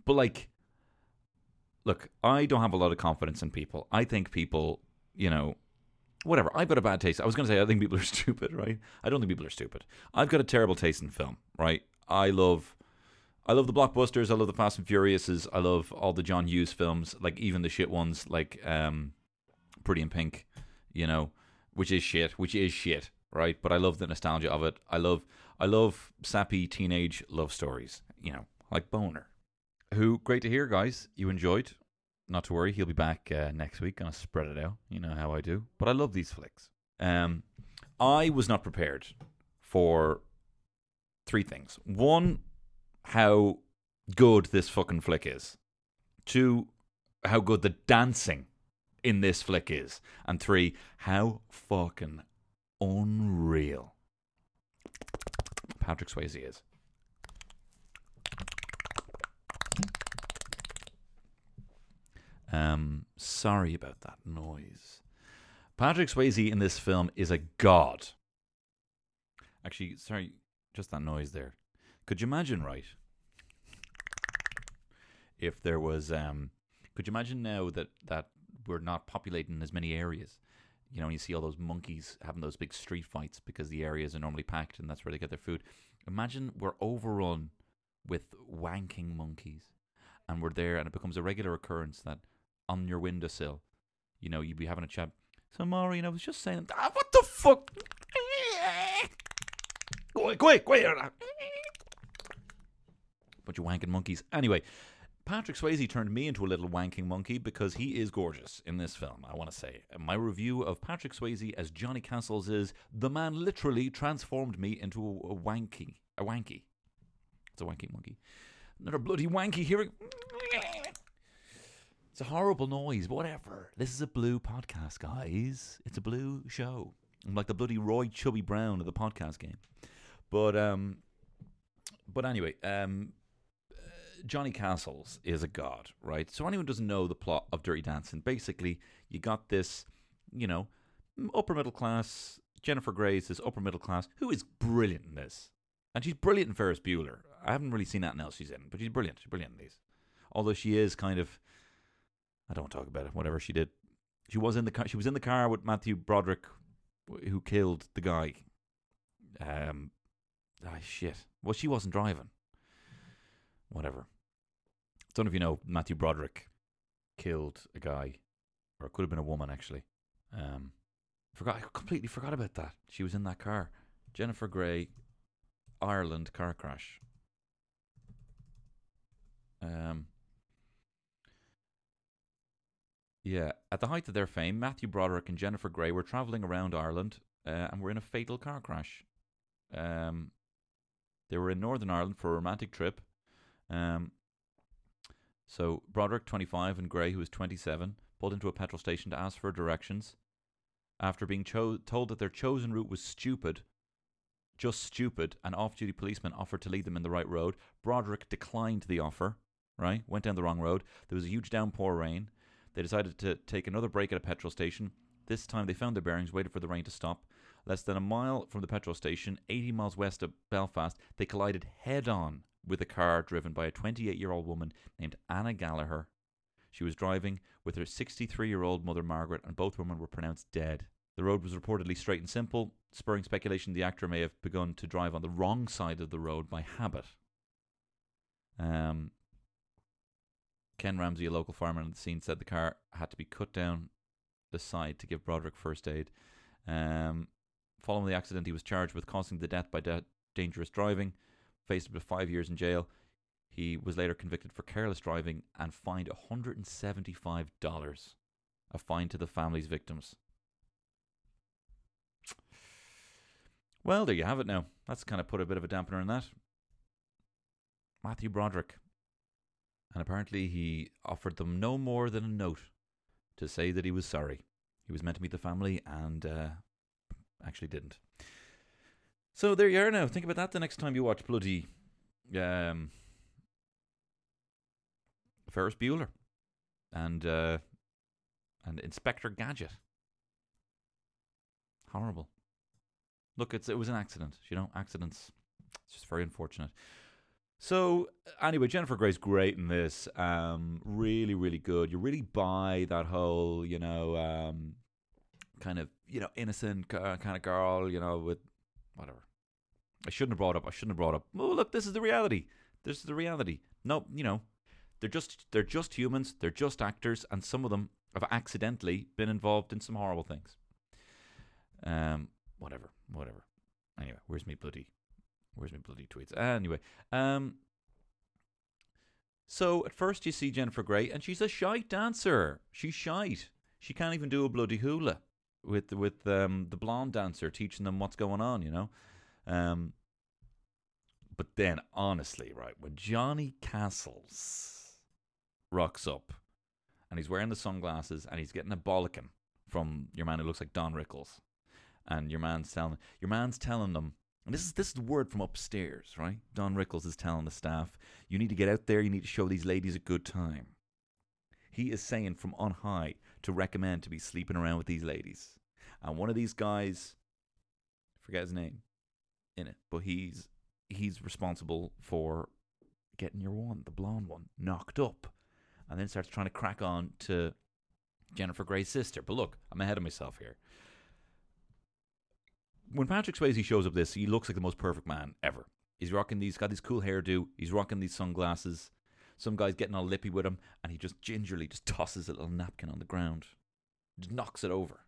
But like look, I don't have a lot of confidence in people. I think people, you know, whatever. I've got a bad taste. I was going to say I think people are stupid, right? I don't think people are stupid. I've got a terrible taste in film, right? I love I love the blockbusters, I love the Fast and Furiouses, I love all the John Hughes films, like even the shit ones like um Pretty in Pink, you know, which is shit, which is shit, right? But I love the nostalgia of it. I love I love sappy teenage love stories, you know, like Boner. Who great to hear guys. You enjoyed. Not to worry he'll be back uh, next week. Gonna spread it out. You know how i do. But i love these flicks. Um i was not prepared for three things. One how good this fucking flick is. Two how good the dancing in this flick is. And three how fucking unreal patrick swayze is Um, sorry about that noise. Patrick Swayze in this film is a god. Actually, sorry, just that noise there. Could you imagine, right? If there was, um, could you imagine now that that we're not populating as many areas? You know, when you see all those monkeys having those big street fights because the areas are normally packed and that's where they get their food. Imagine we're overrun with wanking monkeys, and we're there, and it becomes a regular occurrence that on your windowsill, you know, you'd be having a chat. So, Maureen, I was just saying, ah, what the fuck? Go away, go away, go away. Bunch of wanking monkeys. Anyway, Patrick Swayze turned me into a little wanking monkey because he is gorgeous in this film, I want to say. My review of Patrick Swayze as Johnny Castles is the man literally transformed me into a, a wanky. A wanky. It's a wanky monkey. Another bloody wanky hearing. It's a horrible noise, whatever. This is a blue podcast, guys. It's a blue show. I'm like the bloody Roy Chubby Brown of the podcast game. But um but anyway, um Johnny Castles is a god, right? So anyone doesn't know the plot of Dirty Dancing, basically you got this, you know, upper middle class Jennifer Grey is this upper middle class who is brilliant in this. And she's brilliant in Ferris Bueller. I haven't really seen anything else she's in, but she's brilliant. She's brilliant in these. Although she is kind of I don't talk about it. Whatever she did, she was in the car. She was in the car with Matthew Broderick, who killed the guy. Um, ah shit. Well, she wasn't driving. Whatever. Don't know if you know Matthew Broderick killed a guy, or it could have been a woman actually. Um, forgot. I completely forgot about that. She was in that car. Jennifer Grey, Ireland car crash. Um. Yeah, at the height of their fame, Matthew Broderick and Jennifer Grey were traveling around Ireland uh, and were in a fatal car crash. Um, they were in Northern Ireland for a romantic trip. Um, so Broderick, 25, and Grey, who was 27, pulled into a petrol station to ask for directions. After being cho- told that their chosen route was stupid, just stupid, an off-duty policeman offered to lead them in the right road. Broderick declined the offer. Right, went down the wrong road. There was a huge downpour rain. They decided to take another break at a petrol station. This time they found their bearings, waited for the rain to stop. Less than a mile from the petrol station, 80 miles west of Belfast, they collided head on with a car driven by a 28 year old woman named Anna Gallagher. She was driving with her 63 year old mother Margaret, and both women were pronounced dead. The road was reportedly straight and simple, spurring speculation the actor may have begun to drive on the wrong side of the road by habit. Um, Ken Ramsey, a local fireman at the scene, said the car had to be cut down the side to give Broderick first aid. Um, following the accident, he was charged with causing the death by da- dangerous driving, faced up to five years in jail. He was later convicted for careless driving and fined $175, a fine to the family's victims. Well, there you have it now. That's kind of put a bit of a dampener in that. Matthew Broderick. And apparently he offered them no more than a note to say that he was sorry. He was meant to meet the family and uh, actually didn't. So there you are now. Think about that the next time you watch bloody um, Ferris Bueller and uh, and Inspector Gadget. Horrible. Look, it's it was an accident. You know, accidents. It's just very unfortunate. So anyway, Jennifer Grey's great in this. Um, really, really good. You really buy that whole, you know, um, kind of, you know, innocent uh, kind of girl, you know, with whatever. I shouldn't have brought up. I shouldn't have brought up. Oh, look, this is the reality. This is the reality. No, you know, they're just they're just humans. They're just actors, and some of them have accidentally been involved in some horrible things. Um, whatever, whatever. Anyway, where's me bloody, where's me bloody tweets? Anyway, um, so at first you see Jennifer Grey, and she's a shite dancer. She's shite. She can't even do a bloody hula with with um, the blonde dancer teaching them what's going on. You know. Um, but then, honestly, right when Johnny Castles rocks up, and he's wearing the sunglasses, and he's getting a bollocking from your man who looks like Don Rickles, and your man's telling your man's telling them. And this is this is the word from upstairs, right? Don Rickles is telling the staff, "You need to get out there. You need to show these ladies a good time." He is saying from on high to recommend to be sleeping around with these ladies, and one of these guys, forget his name, in it, but he's he's responsible for getting your one, the blonde one, knocked up, and then starts trying to crack on to Jennifer Grey's sister. But look, I'm ahead of myself here. When Patrick Swayze shows up, this he looks like the most perfect man ever. He's rocking these, got these cool hairdo. He's rocking these sunglasses. Some guy's getting all lippy with him, and he just gingerly just tosses a little napkin on the ground, just knocks it over,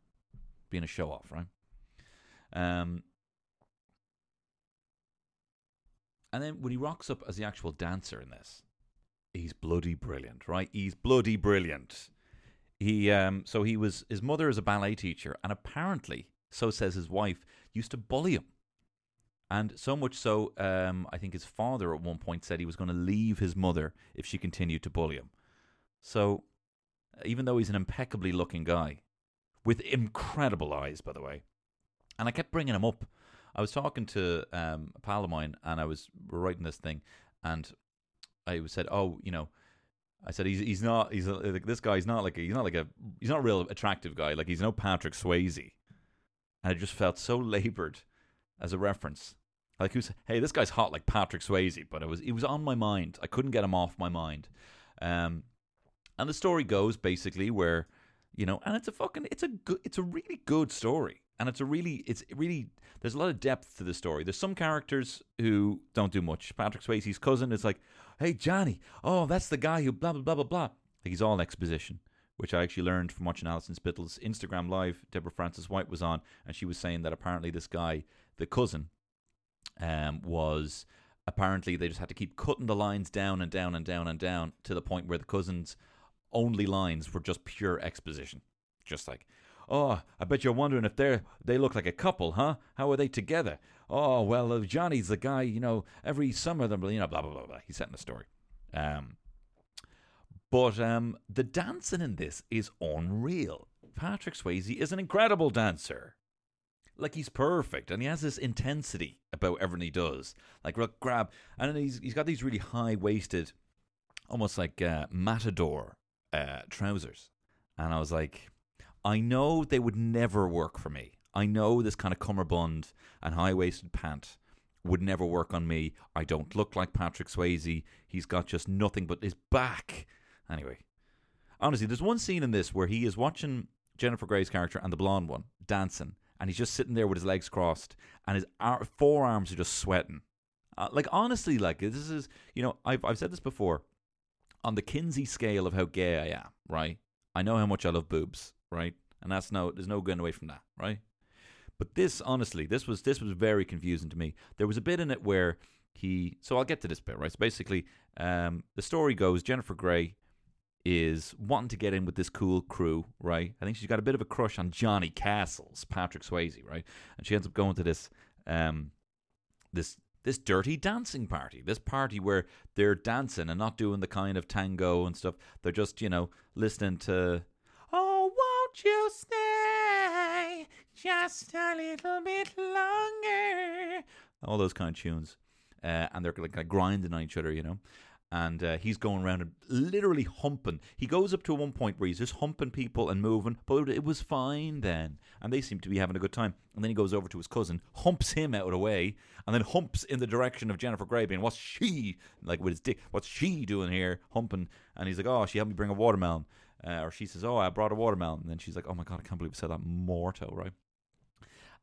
being a show off, right? Um, and then when he rocks up as the actual dancer in this, he's bloody brilliant, right? He's bloody brilliant. He um so he was his mother is a ballet teacher and apparently, so says his wife, used to bully him. And so much so, um, I think his father at one point said he was going to leave his mother if she continued to bully him. So, even though he's an impeccably looking guy, with incredible eyes, by the way, and I kept bringing him up. I was talking to um, a pal of mine, and I was writing this thing, and I said, "Oh, you know," I said, "He's he's not he's like this guy. He's not like a, he's not like a he's not a real attractive guy. Like he's no Patrick Swayze." And it just felt so labored as a reference. Like who's hey, this guy's hot like Patrick Swayze, but it was it was on my mind. I couldn't get him off my mind. Um, and the story goes basically where you know, and it's a fucking it's a good it's a really good story. And it's a really it's really there's a lot of depth to the story. There's some characters who don't do much. Patrick Swayze's cousin is like, "Hey Johnny, oh that's the guy who blah blah blah blah blah." Like he's all exposition, which I actually learned from watching Alison Spittle's Instagram live. Deborah Frances-White was on, and she was saying that apparently this guy, the cousin, um, was apparently they just had to keep cutting the lines down and down and down and down to the point where the cousin's only lines were just pure exposition, just like. Oh, I bet you're wondering if they're they look like a couple, huh? How are they together? Oh, well, uh, Johnny's the guy, you know, every summer, them, you know, blah blah blah blah. He's setting the story. Um, but um, the dancing in this is unreal. Patrick Swayze is an incredible dancer. Like he's perfect, and he has this intensity about everything he does. Like look, grab, and he's he's got these really high waisted, almost like uh, matador uh, trousers. And I was like, I know they would never work for me. I know this kind of cummerbund and high waisted pant would never work on me. I don't look like Patrick Swayze. He's got just nothing but his back. Anyway, honestly, there's one scene in this where he is watching Jennifer Grey's character and the blonde one dancing, and he's just sitting there with his legs crossed, and his ar- forearms are just sweating. Uh, like honestly, like this is you know I've I've said this before on the Kinsey scale of how gay I am, right? I know how much I love boobs, right? And that's no there's no going away from that, right? But this honestly, this was this was very confusing to me. There was a bit in it where he so I'll get to this bit, right? So basically, um, the story goes Jennifer Grey is wanting to get in with this cool crew, right? I think she's got a bit of a crush on Johnny Castles, Patrick Swayze, right? And she ends up going to this um this this dirty dancing party. This party where they're dancing and not doing the kind of tango and stuff. They're just, you know, listening to Oh, won't you stay just a little bit longer? All those kind of tunes. Uh, and they're like, grinding on each other, you know and uh, he's going around and literally humping. He goes up to one point where he's just humping people and moving, but it was fine then, and they seem to be having a good time. And then he goes over to his cousin, humps him out of the way, and then humps in the direction of Jennifer Grey, being, "What's she like with his dick? What's she doing here, humping?" And he's like, "Oh, she helped me bring a watermelon," uh, or she says, "Oh, I brought a watermelon," and then she's like, "Oh my god, I can't believe I said that, mortal, right?"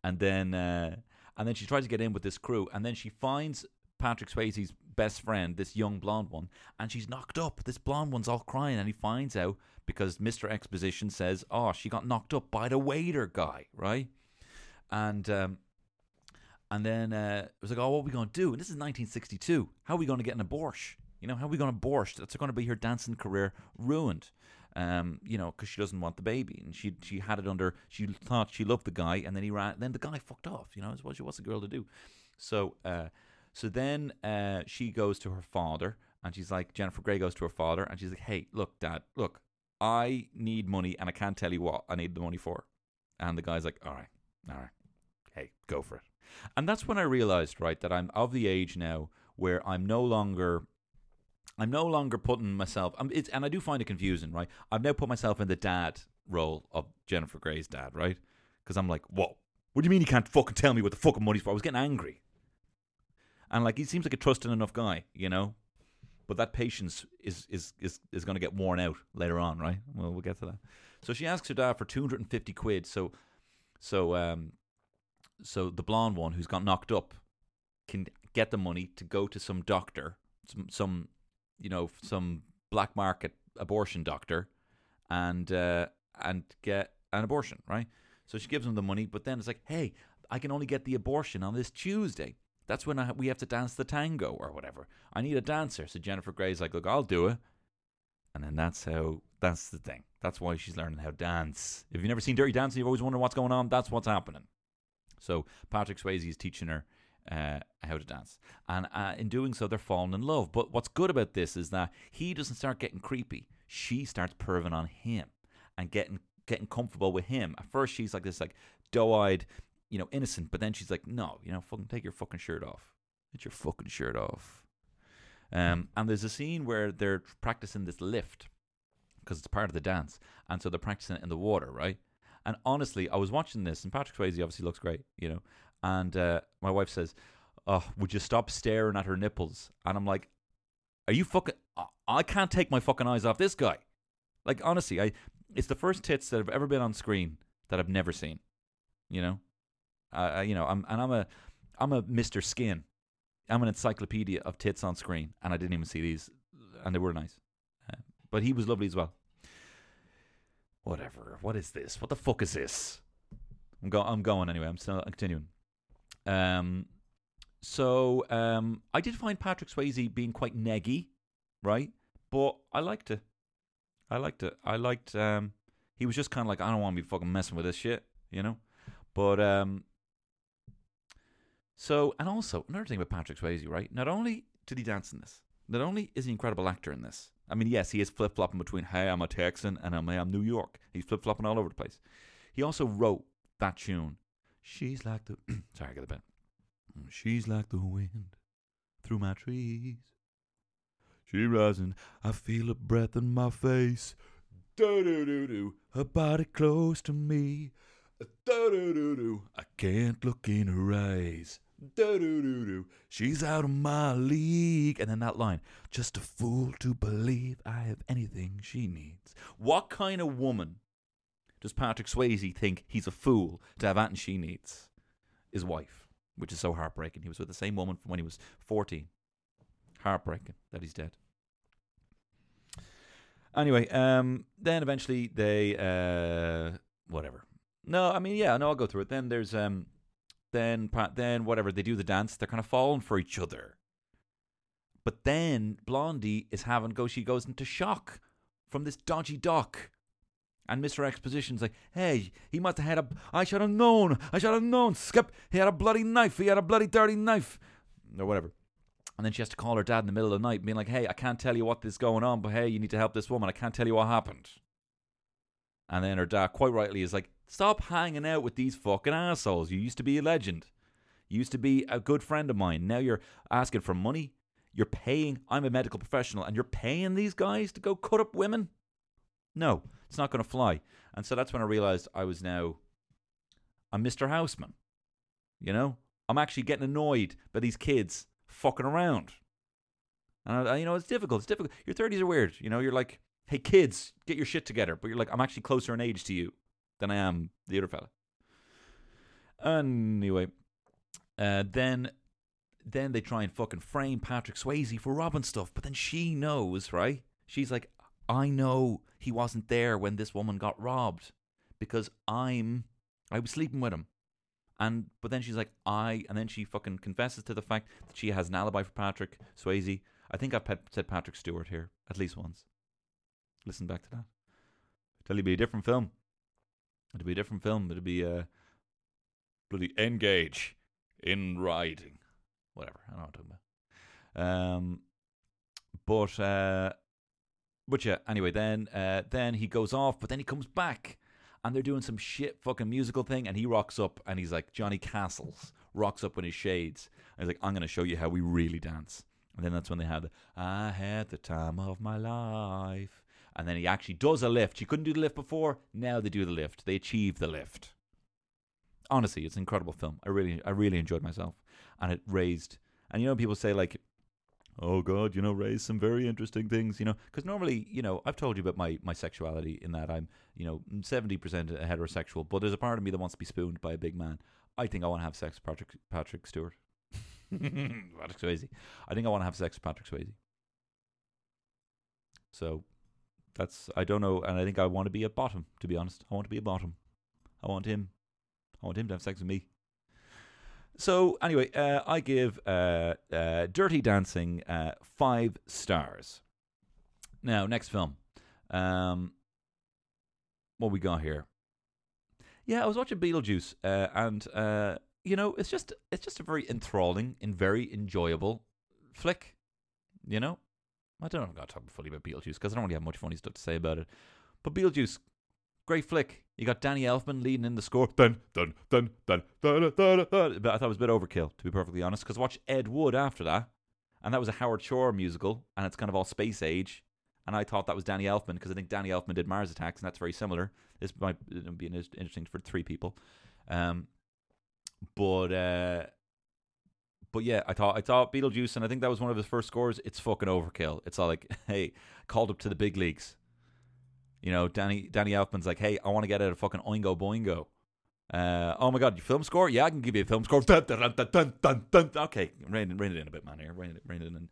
And then, uh, and then she tries to get in with this crew, and then she finds Patrick Swayze's best friend, this young blonde one, and she's knocked up. This blonde one's all crying, and he finds out because Mr. Exposition says, "Oh, she got knocked up by the waiter guy," right? And um, and then uh, it was like, "Oh, what are we going to do?" And this is 1962. How are we going to get an abortion? You know, how are we going to abortion? That's going to be her dancing career ruined. Um, you know, because she doesn't want the baby, and she she had it under. She thought she loved the guy, and then he ran. Then the guy fucked off. You know, what's what's a girl to do? So. Uh, so then uh, she goes to her father, and she's like, Jennifer Grey goes to her father, and she's like, Hey, look, Dad, look, I need money, and I can't tell you what I need the money for. And the guy's like, All right, all right, hey, go for it. And that's when I realized, right, that I'm of the age now where I'm no longer. I'm no longer putting myself, um, and I do find it confusing, right? I've now put myself in the dad role of Jennifer Grey's dad, right? Because I'm like, whoa, what do you mean you can't fucking tell me what the fucking money's for? I was getting angry. And like he seems like a trusting enough guy, you know. But that patience is is is, is going to get worn out later on, right? Well, we'll get to that. So she asks her dad for two hundred and fifty quid. So, so um, so the blonde one who's got knocked up can get the money to go to some doctor, some some you know some black market abortion doctor, and uh, and get an abortion, right? So she gives him the money, but then it's like, hey, I can only get the abortion on this Tuesday. That's when I, we have to dance the tango or whatever. I need a dancer. So Jennifer Grey's like, look, I'll do it. And then that's how, that's the thing. That's why she's learning how to dance. If you've never seen Dirty Dancing, you've always wondered what's going on. That's what's happening. So Patrick Swayze is teaching her uh, how to dance. And uh, in doing so, they're falling in love. But what's good about this is that he doesn't start getting creepy. She starts perving on him and getting getting comfortable with him. At first, she's like this, like doe-eyed, you know, innocent. But then she's like, no, you know, fucking take your fucking shirt off. Get your fucking shirt off. Um, and there's a scene where they're practicing this lift because it's part of the dance, and so they're practicing it in the water, right? And honestly, I was watching this, and Patrick Swayze obviously looks great, you know. And uh, my wife says, "Oh, would you stop staring at her nipples?" And I'm like, "Are you fucking? I- I can't take my fucking eyes off this guy." Like honestly, I it's the first tits that have ever been on screen that I've never seen. You know, uh, you know, I'm and I'm a I'm a Mister Skin. I'm an encyclopedia of tits on screen, and I didn't even see these, and they were nice. Uh, but he was lovely as well. Whatever. What is this? What the fuck is this? I'm go. I'm going anyway. I'm still continuing. Um. So um, I did find Patrick Swayze being quite neggy, right? But I liked it. I liked it. I liked. Um, he was just kind of like, I don't want to be fucking messing with this shit, you know. But um, so and also another thing about Patrick Swayze, right? Not only did he dance in this, not only is he an incredible actor in this. I mean, yes, he is flip flopping between "Hey, I'm a Texan" and "I'm, I'm New York." He's flip flopping all over the place. He also wrote that tune. She's like the sorry, I got a bit. She's like the wind through my trees. She rising, I feel a breath in my face. Do do do do, her body close to me. I can't look in her eyes. She's out of my league. And then that line, just a fool to believe I have anything she needs. What kind of woman does Patrick Swayze think he's a fool to have anything she needs? His wife, which is so heartbreaking. He was with the same woman from when he was 14. Heartbreaking that he's dead. Anyway, um, then eventually they, uh, whatever. No, I mean, yeah, no, I'll go through it. Then there's, um, then, then whatever they do the dance, they're kind of falling for each other. But then Blondie is having go. She goes into shock from this dodgy doc. And Mr. Exposition's like, hey, he must have had a. I should have known. I should have known. Skip, he had a bloody knife. He had a bloody dirty knife. Or whatever. And then she has to call her dad in the middle of the night, being like, hey, I can't tell you what what is going on, but hey, you need to help this woman. I can't tell you what happened. And then her dad, quite rightly, is like, stop hanging out with these fucking assholes. You used to be a legend. You used to be a good friend of mine. Now you're asking for money. You're paying. I'm a medical professional, and you're paying these guys to go cut up women? No, it's not going to fly. And so that's when I realized I was now a Mr. Houseman. You know, I'm actually getting annoyed by these kids fucking around. And I, you know, it's difficult. It's difficult. Your 30s are weird. You know, you're like, hey, kids, get your shit together. But you're like, I'm actually closer in age to you than I am the other fella. Anyway, uh, then then they try and fucking frame Patrick Swayze for robbing stuff. But then she knows, right? She's like, I know he wasn't there when this woman got robbed because I'm I was sleeping with him. And but then she's like, I and then she fucking confesses to the fact that she has an alibi for Patrick Swayze. I think I've said Patrick Stewart here at least once. Listen back to that. Tell you, it'd be a different film. It'd be a different film. It'd be uh, bloody engage in riding, whatever. I don't know what I'm talking about. Um, but uh, but yeah. Anyway, then uh, then he goes off, but then he comes back, and they're doing some shit fucking musical thing, and he rocks up, and he's like Johnny Castles rocks up in his shades, and he's like, "I'm gonna show you how we really dance." And then that's when they have the "I had the time of my life." And then he actually does a lift. She couldn't do the lift before. Now they do the lift. They achieve the lift. Honestly, it's an incredible film. I really, I really enjoyed myself, and it raised. And you know, people say like, "Oh God, you know, raised some very interesting things." You know, because normally, you know, I've told you about my my sexuality in that I'm, you know, seventy percent heterosexual, but there's a part of me that wants to be spooned by a big man. I think I want to have sex with Patrick Patrick Stewart. Patrick Swayze. I think I want to have sex with Patrick Swayze. So that's I don't know, and I think I want to be a bottom. To be honest, I want to be a bottom. I want him. I want him to have sex with me. So anyway, uh, I give uh, uh, Dirty Dancing uh, five stars. Now, next film. Um, what we got here? Yeah, I was watching Beetlejuice, uh, and uh, you know, it's just it's just a very enthralling and very enjoyable flick. You know, I don't know if I'm going to talk fully about Beetlejuice because I don't really have much funny stuff to say about it. But Beetlejuice, great flick. You got Danny Elfman leading in the score. Dun dun dun dun dun dun dun. But I thought it was a bit overkill, to be perfectly honest. Because watch Ed Wood after that, and that was a Howard Shore musical, and it's kind of all space age. And I thought that was Danny Elfman because I think Danny Elfman did Mars Attacks, and that's very similar. This might be interesting for three people. Um, but uh, but yeah, I thought I thought Beetlejuice, and I think that was one of his first scores. It's fucking overkill. It's all like, hey, called up to the big leagues. You know, Danny Danny Elfman's like, hey, I want to get out of fucking Oingo Boingo. Uh, oh my god, your film score? Yeah, I can give you a film score. Dun, dun, dun. Okay, rein, rein it in a bit, man. Here, rein it, rein it in.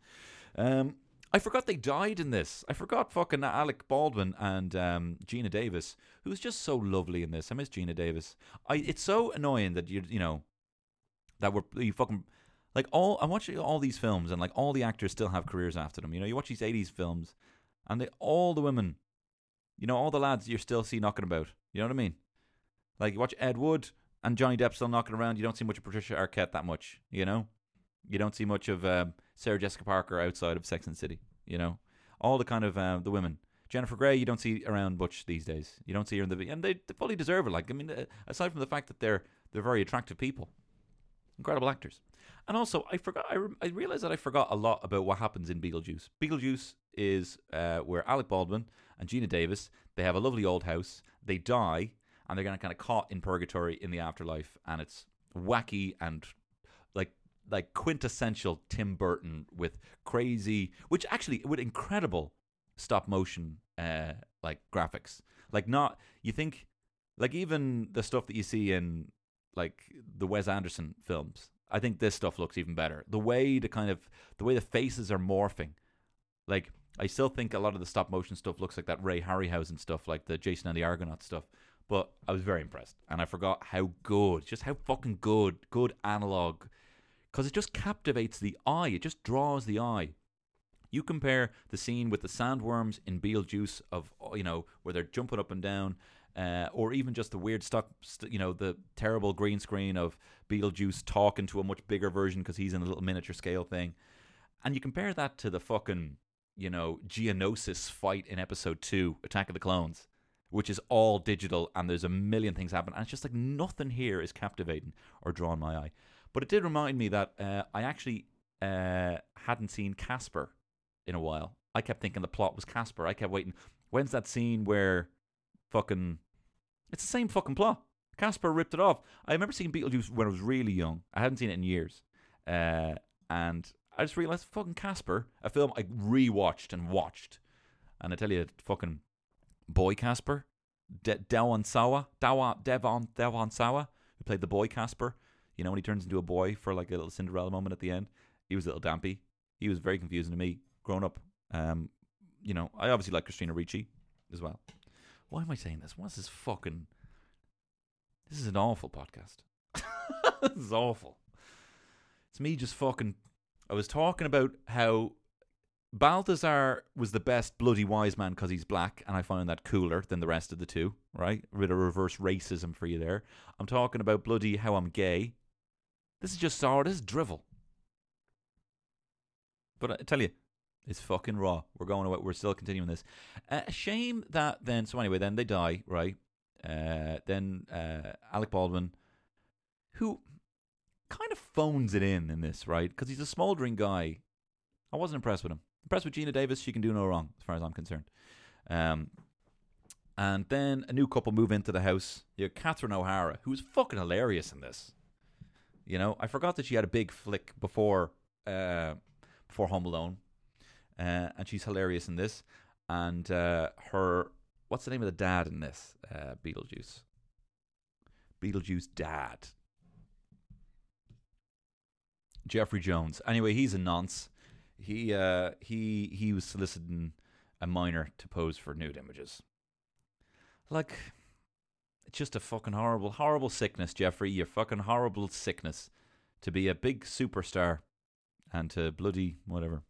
Um, I forgot they died in this. I forgot fucking Alec Baldwin and um, Geena Davis, who's just so lovely in this. I miss Geena Davis. I it's so annoying that you you know that we're you fucking like all I'm watching all these films and like all the actors still have careers after them. You know, you watch these '80s films, and they all the women, you know, all the lads you still see knocking about. You know what I mean? Like you watch Ed Wood and Johnny Depp still knocking around. You don't see much of Patricia Arquette that much. You know, you don't see much of um, Sarah Jessica Parker outside of Sex and City. You know, all the kind of uh, the women. Jennifer Grey, you don't see around much these days. You don't see her in the and they, they fully deserve it. Like I mean, uh, aside from the fact that they're they're very attractive people, incredible actors. And also, I forgot. I, I realized that I forgot a lot about what happens in Beetlejuice. Beetlejuice is uh, where Alec Baldwin and Geena Davis they have a lovely old house. They die, and they're gonna kind of caught in purgatory in the afterlife, and it's wacky and like like quintessential Tim Burton with crazy, which actually with incredible stop motion uh like graphics. Like not you think like even the stuff that you see in like the Wes Anderson films. I think this stuff looks even better. The way the kind of the way the faces are morphing. Like I still think a lot of the stop motion stuff looks like that Ray Harryhausen stuff, like the Jason and the Argonaut stuff. But I was very impressed, and I forgot how good, just how fucking good, good analog, because it just captivates the eye. It just draws the eye. You compare the scene with the sandworms in Beetlejuice of you know where they're jumping up and down, uh, or even just the weird stuff, st- you know, the terrible green screen of Beetlejuice talking to a much bigger version because he's in a little miniature scale thing, and you compare that to the fucking you know Geonosis fight in Episode Two, Attack of the Clones, which is all digital and there's a million things happen, and it's just like nothing here is captivating or drawing my eye. But it did remind me that uh, I actually uh, hadn't seen Casper in a while. I kept thinking the plot was Casper. I kept waiting. When's that scene where fucking it's the same fucking plot. Casper ripped it off. I remember seeing Beetlejuice when I was really young. I hadn't seen it in years. Uh, and I just realized fucking Casper, a film I rewatched and watched. And I tell you, fucking boy Casper, De- Devon Sawa, Devon, Devon, Sawa, who played the boy Casper. You know, when he turns into a boy for like a little Cinderella moment at the end, he was a little dampy. He was very confusing to me growing up. Um, you know, I obviously like Christina Ricci as well. Why am I saying this? What's this fucking? This is an awful podcast. this is awful. It's me just fucking. I was talking about how Balthazar was the best bloody wise man because he's black, and I found that cooler than the rest of the two. Right, a bit of reverse racism for you there. I'm talking about bloody how I'm gay. This is just sour. This is drivel. But I tell you, it's fucking raw. We're going away. We're still continuing this. Uh, a shame that then. So anyway, then they die, right? Uh, then uh, Alec Baldwin, who kind of phones it in in this, right? Because he's a smouldering guy. I wasn't impressed with him. Impressed with Geena Davis. She can do no wrong, as far as I'm concerned. Um, and then a new couple move into the house. You have Catherine O'Hara, who's fucking hilarious in this. You know, I forgot that she had a big flick before uh, before Home Alone, uh, and she's hilarious in this. And uh, her, what's the name of the dad in this? Uh, Beetlejuice. Beetlejuice dad. Jeffrey Jones. Anyway, he's a nonce. He uh, he he was soliciting a minor to pose for nude images. Like, it's just a fucking horrible, horrible sickness, Jeffrey. You're fucking horrible sickness to be a big superstar and to bloody whatever.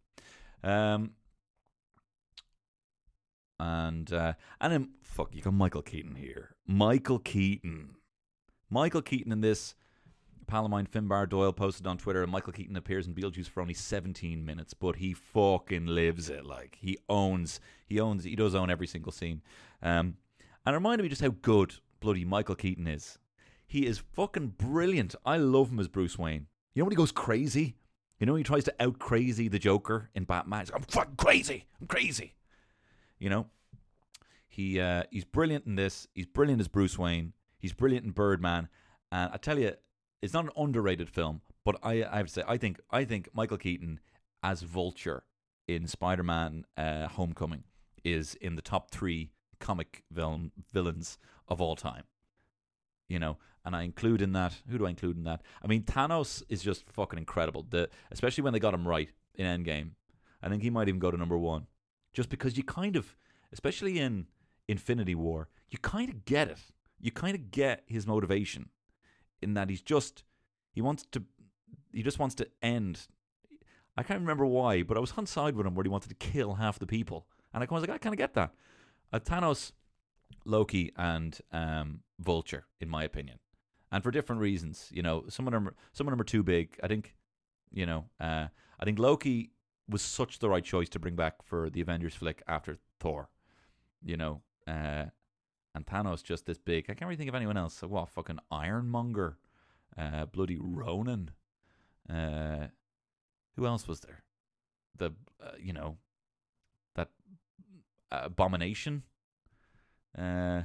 Um, and uh, and then fuck, you got Michael Keaton here. Michael Keaton, Michael Keaton in this. Pal of mine, Finbar Doyle, posted on Twitter, and Michael Keaton appears in Beetlejuice for only 17 minutes, but he fucking lives it. Like he owns, he owns, he does own every single scene. Um, and it reminded me just how good bloody Michael Keaton is. He is fucking brilliant. I love him as Bruce Wayne. You know when he goes crazy? You know, he tries to out crazy the Joker in Batman. He's like, I'm fucking crazy. I'm crazy. You know, he uh, he's brilliant in this. He's brilliant as Bruce Wayne. He's brilliant in Birdman. And I tell you, it's not an underrated film, but I, I have to say, I think I think Michael Keaton as Vulture in Spider-Man: uh, Homecoming is in the top three comic villain, villains of all time. You know, and I include in that who do I include in that? I mean, Thanos is just fucking incredible. The especially when they got him right in Endgame. I think he might even go to number one, just because you kind of, especially in Infinity War, you kind of get it. You kind of get his motivation in that he's just he wants to he just wants to end. I can't remember why, but I was on side with him where he wanted to kill half the people, and I was like, I kind of get that. Uh, Thanos, Loki, and um, Vulture, in my opinion, and for different reasons. You know, some of them, are, some of them are too big. I think, you know, uh, I think Loki was such the right choice to bring back for the Avengers flick after Thor. You know, uh, and Thanos just this big. I can't really think of anyone else. What? Fucking Ironmonger, uh, bloody Ronan. Uh, who else was there? The uh, you know that uh, abomination. Uh,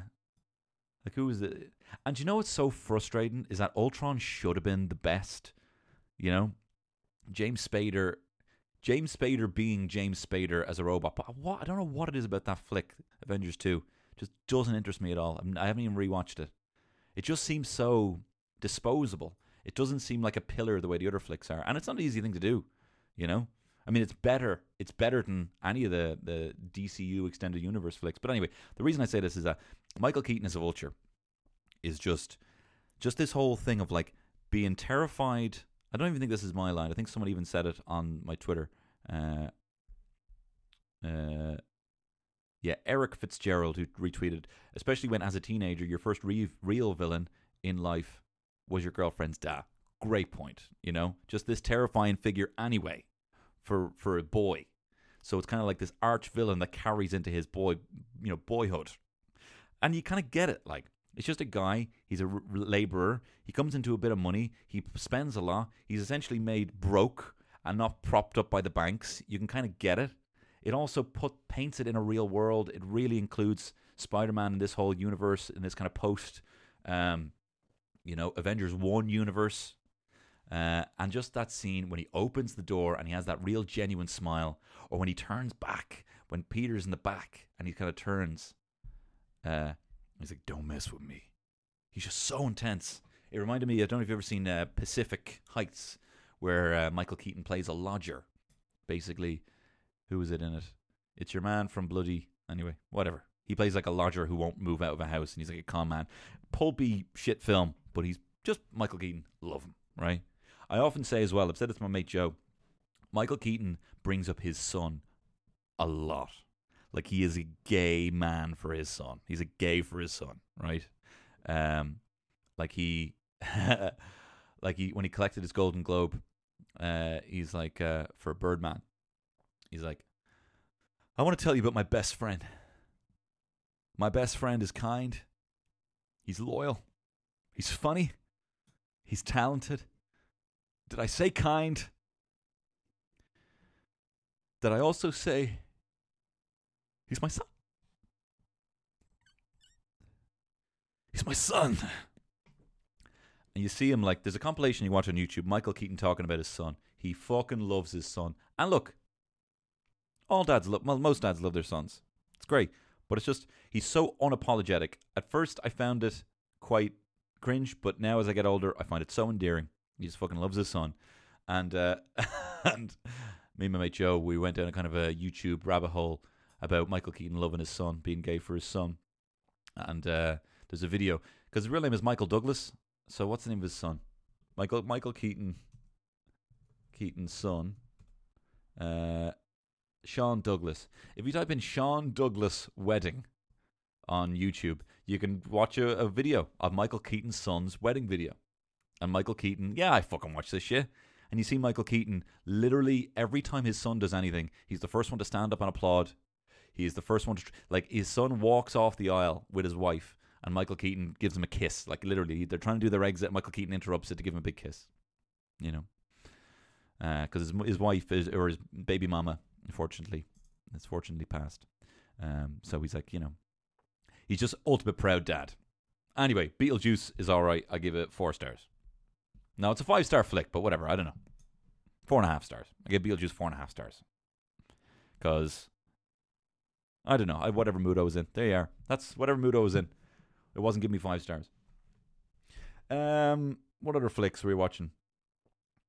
like who was it? And you know what's so frustrating is that Ultron should have been the best. You know, James Spader, James Spader being James Spader as a robot. But what I don't know what it is about that flick, Avengers Two, just doesn't interest me at all. I'm, I haven't even rewatched it. It just seems so disposable. It doesn't seem like a pillar the way the other flicks are, and it's not an easy thing to do. You know, I mean, it's better. It's better than any of the the DCU extended universe flicks. But anyway, the reason I say this is that Michael Keaton as a vulture is just just this whole thing of like being terrified. I don't even think this is my line. I think someone even said it on my Twitter. Uh, uh, yeah, Eric Fitzgerald who retweeted, especially when as a teenager your first re- real villain in life was your girlfriend's dad. Great point. You know, just this terrifying figure anyway for for a boy. So it's kind of like this arch villain that carries into his boy, you know, boyhood, and you kind of get it. Like it's just a guy. He's a r- laborer. He comes into a bit of money. He spends a lot. He's essentially made broke and not propped up by the banks. You can kind of get it. It also put paints it in a real world. It really includes Spider-Man in this whole universe, in this kind of post, um, you know, Avengers One universe. Uh, and just that scene when he opens the door and he has that real genuine smile, or when he turns back, when Peter's in the back and he kind of turns, uh, he's like, "Don't mess with me." He's just so intense. It reminded me. I don't know if you've ever seen uh, Pacific Heights, where uh, Michael Keaton plays a lodger. Basically, who is it in it? It's your man from Bloody. Anyway, whatever. He plays like a lodger who won't move out of a house, and he's like a con man. Pulpy shit film, but he's just Michael Keaton. Love him, right? I often say as well. I've said it to my mate Joe. Michael Keaton brings up his son a lot. Like he is a gay man for his son. He's a gay for his son, right? Um, like he, like he when he collected his Golden Globe, uh, he's like uh, for Birdman. He's like, I want to tell you about my best friend. My best friend is kind. He's loyal. He's funny. He's talented. Did I say kind? Did I also say he's my son? He's my son. And you see him like there's a compilation you watch on YouTube, Michael Keaton talking about his son. He fucking loves his son. And look, all dads love well, most dads love their sons. It's great. But it's just he's so unapologetic. At first I found it quite cringe, but now as I get older, I find it so endearing. He just fucking loves his son. And uh and me and my mate Joe, we went down a kind of a YouTube rabbit hole about Michael Keaton loving his son, being gay for his son. And uh there's a video because his real name is Michael Douglas. So what's the name of his son? Michael Michael Keaton Keaton's son. Uh Sean Douglas. If you type in Sean Douglas wedding on YouTube, you can watch a, a video of Michael Keaton's son's wedding video. And Michael Keaton, yeah, I fucking watch this shit. And you see Michael Keaton literally every time his son does anything, he's the first one to stand up and applaud. He is the first one to, like, his son walks off the aisle with his wife, and Michael Keaton gives him a kiss. Like, literally, they're trying to do their exit. Michael Keaton interrupts it to give him a big kiss. You know? Because his, his wife, is, or his baby mama, unfortunately, has fortunately passed. Um, so he's like, you know, he's just ultimate proud dad. Anyway, Beetlejuice is all right. I give it four stars. Now it's a five star flick, but whatever. I don't know. Four and a half stars. I give Beetlejuice four and a half stars. Because, I don't know. I, whatever mood I was in. There you are. That's whatever mood I was in. It wasn't giving me five stars. Um, What other flicks were we watching?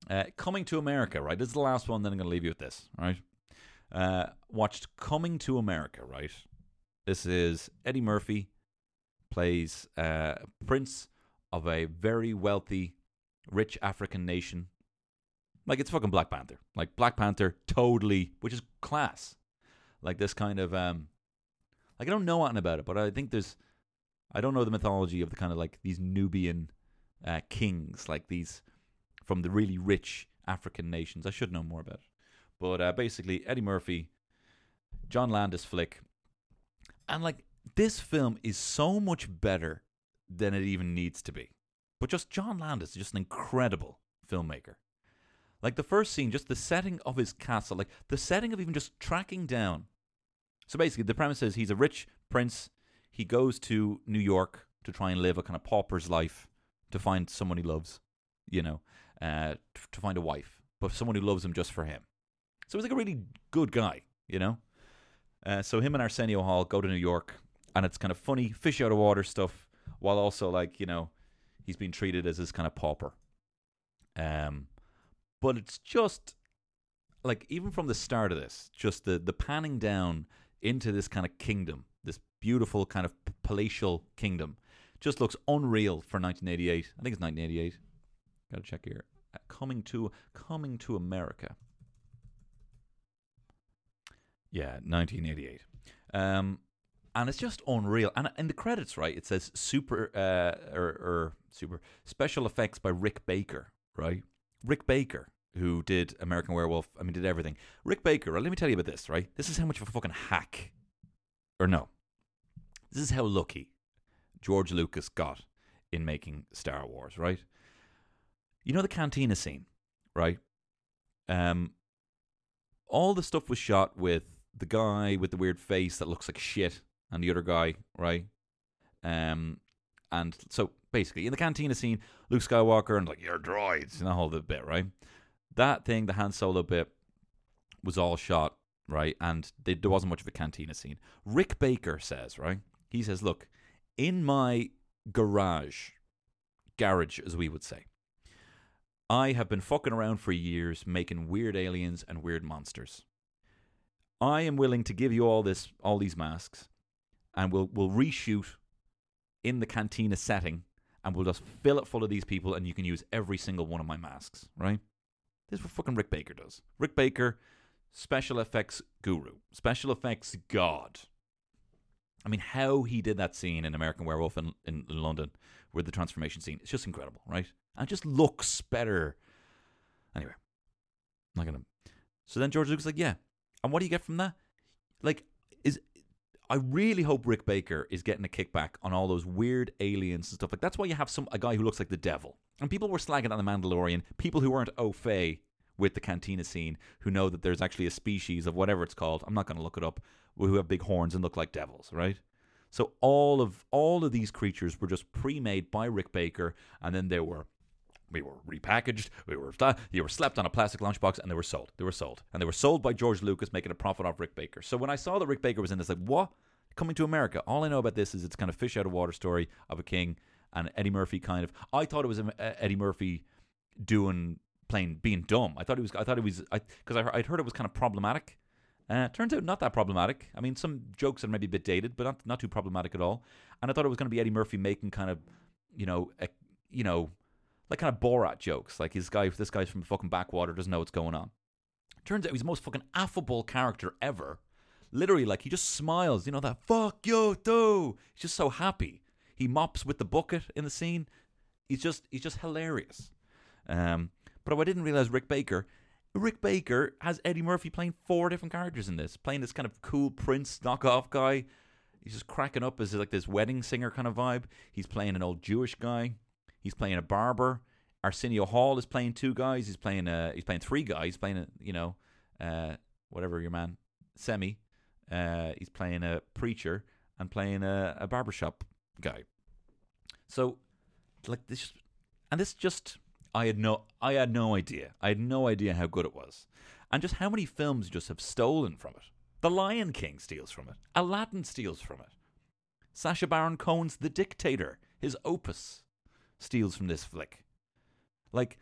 Uh, Coming to America, right? This is the last one, then I'm going to leave you with this, right? Uh, watched Coming to America, right? This is Eddie Murphy plays uh, prince of a very wealthy, rich African nation. Like it's fucking Black Panther. Like Black Panther, totally, which is class. Like this kind of um, like I don't know anything about it, but I think there's, I don't know the mythology of the kind of like these Nubian uh, kings, like these from the really rich African nations. I should know more about it. But uh, basically, Eddie Murphy, John Landis flick, and like this film is so much better than it even needs to be. But just John Landis is just an incredible filmmaker. Like the first scene, just the setting of his castle, like the setting of even just tracking down. So basically, the premise is he's a rich prince. He goes to New York to try and live a kind of pauper's life to find someone he loves, you know, uh, to find a wife. but someone who loves him just for him. So he's like a really good guy, you know. Uh, so him and Arsenio Hall go to New York, and it's kind of funny fish out of water stuff, while also like you know he's being treated as this kind of pauper. Um, but it's just like even from the start of this, just the the panning down into this kind of kingdom, this beautiful kind of palatial kingdom, just looks unreal for 1988. I think it's 1988. Got to check here. Uh, Coming to coming to America. Yeah, 1988. Um, and it's just unreal. And in the credits, right, it says super uh, or, or super special effects by Rick Baker, right? Rick Baker, who did American Werewolf. I mean, did everything. Rick Baker. Right, let me tell you about this, right? This is how much of a fucking hack, or no, this is how lucky George Lucas got in making Star Wars, right? You know the cantina scene, right? Um, all the stuff was shot with the guy with the weird face that looks like shit, and the other guy, right? Um, and so basically, in the cantina scene, Luke Skywalker and like your droids, and the whole bit, right? That thing, the Han Solo bit, was all shot, right? And they, there wasn't much of a cantina scene. Rick Baker says, right? He says, look, in my garage, garage, as we would say, I have been fucking around for years making weird aliens and weird monsters. I am willing to give you all this, all these masks, and we'll we'll reshoot in the cantina setting, and we'll just fill it full of these people, and you can use every single one of my masks, right? This is what fucking Rick Baker does. Rick Baker, special effects guru, special effects god. I mean, how he did that scene in American Werewolf in, in London with the transformation scene, it's just incredible, right? And it just looks better. Anyway, I'm not gonna. So then George Lucas like, yeah. And what do you get from that? Like, is I really hope Rick Baker is getting a kickback on all those weird aliens and stuff. Like that's why you have some a guy who looks like the devil. And people were slagging on the Mandalorian. People who weren't au fait with the cantina scene, who know that there's actually a species of whatever it's called. I'm not going to look it up. Who have big horns and look like devils, right? So all of all of these creatures were just pre-made by Rick Baker, and then they were we were repackaged. We were you were slapped on a plastic lunchbox, and they were sold. They were sold, and they were sold by George Lucas, making a profit off Rick Baker. So when I saw that Rick Baker was in this, like what coming to America? All I know about this is it's kind of fish out of water story of a king and Eddie Murphy kind of. I thought it was um, Eddie Murphy doing playing being dumb. I thought he was. I thought it was. Because I, I'd heard it was kind of problematic. Uh, turns out not that problematic. I mean, some jokes are maybe a bit dated, but not not too problematic at all. And I thought it was going to be Eddie Murphy making kind of, you know, a, you know, like kind of Borat jokes. Like his guy, this guy's from the fucking backwater, doesn't know what's going on. Turns out he's the most fucking affable character ever. Literally, like he just smiles. You know that fuck you too. He's just so happy. He mops with the bucket in the scene. He's just he's just hilarious. Um, but I didn't realize Rick Baker. Rick Baker has Eddie Murphy playing four different characters in this, playing this kind of cool Prince knockoff guy. He's just cracking up as like this wedding singer kind of vibe. He's playing an old Jewish guy. He's playing a barber. Arsenio Hall is playing two guys. He's playing uh he's playing three guys. He's playing a, you know, uh whatever your man Semmi. Uh he's playing a preacher and playing a, a barbershop guy. So like this and this just I had no I had no idea. I had no idea how good it was. And just how many films just have stolen from it. The Lion King steals from it. Aladdin steals from it. Sacha Baron Cohen's The Dictator, his opus, steals from this flick. Like,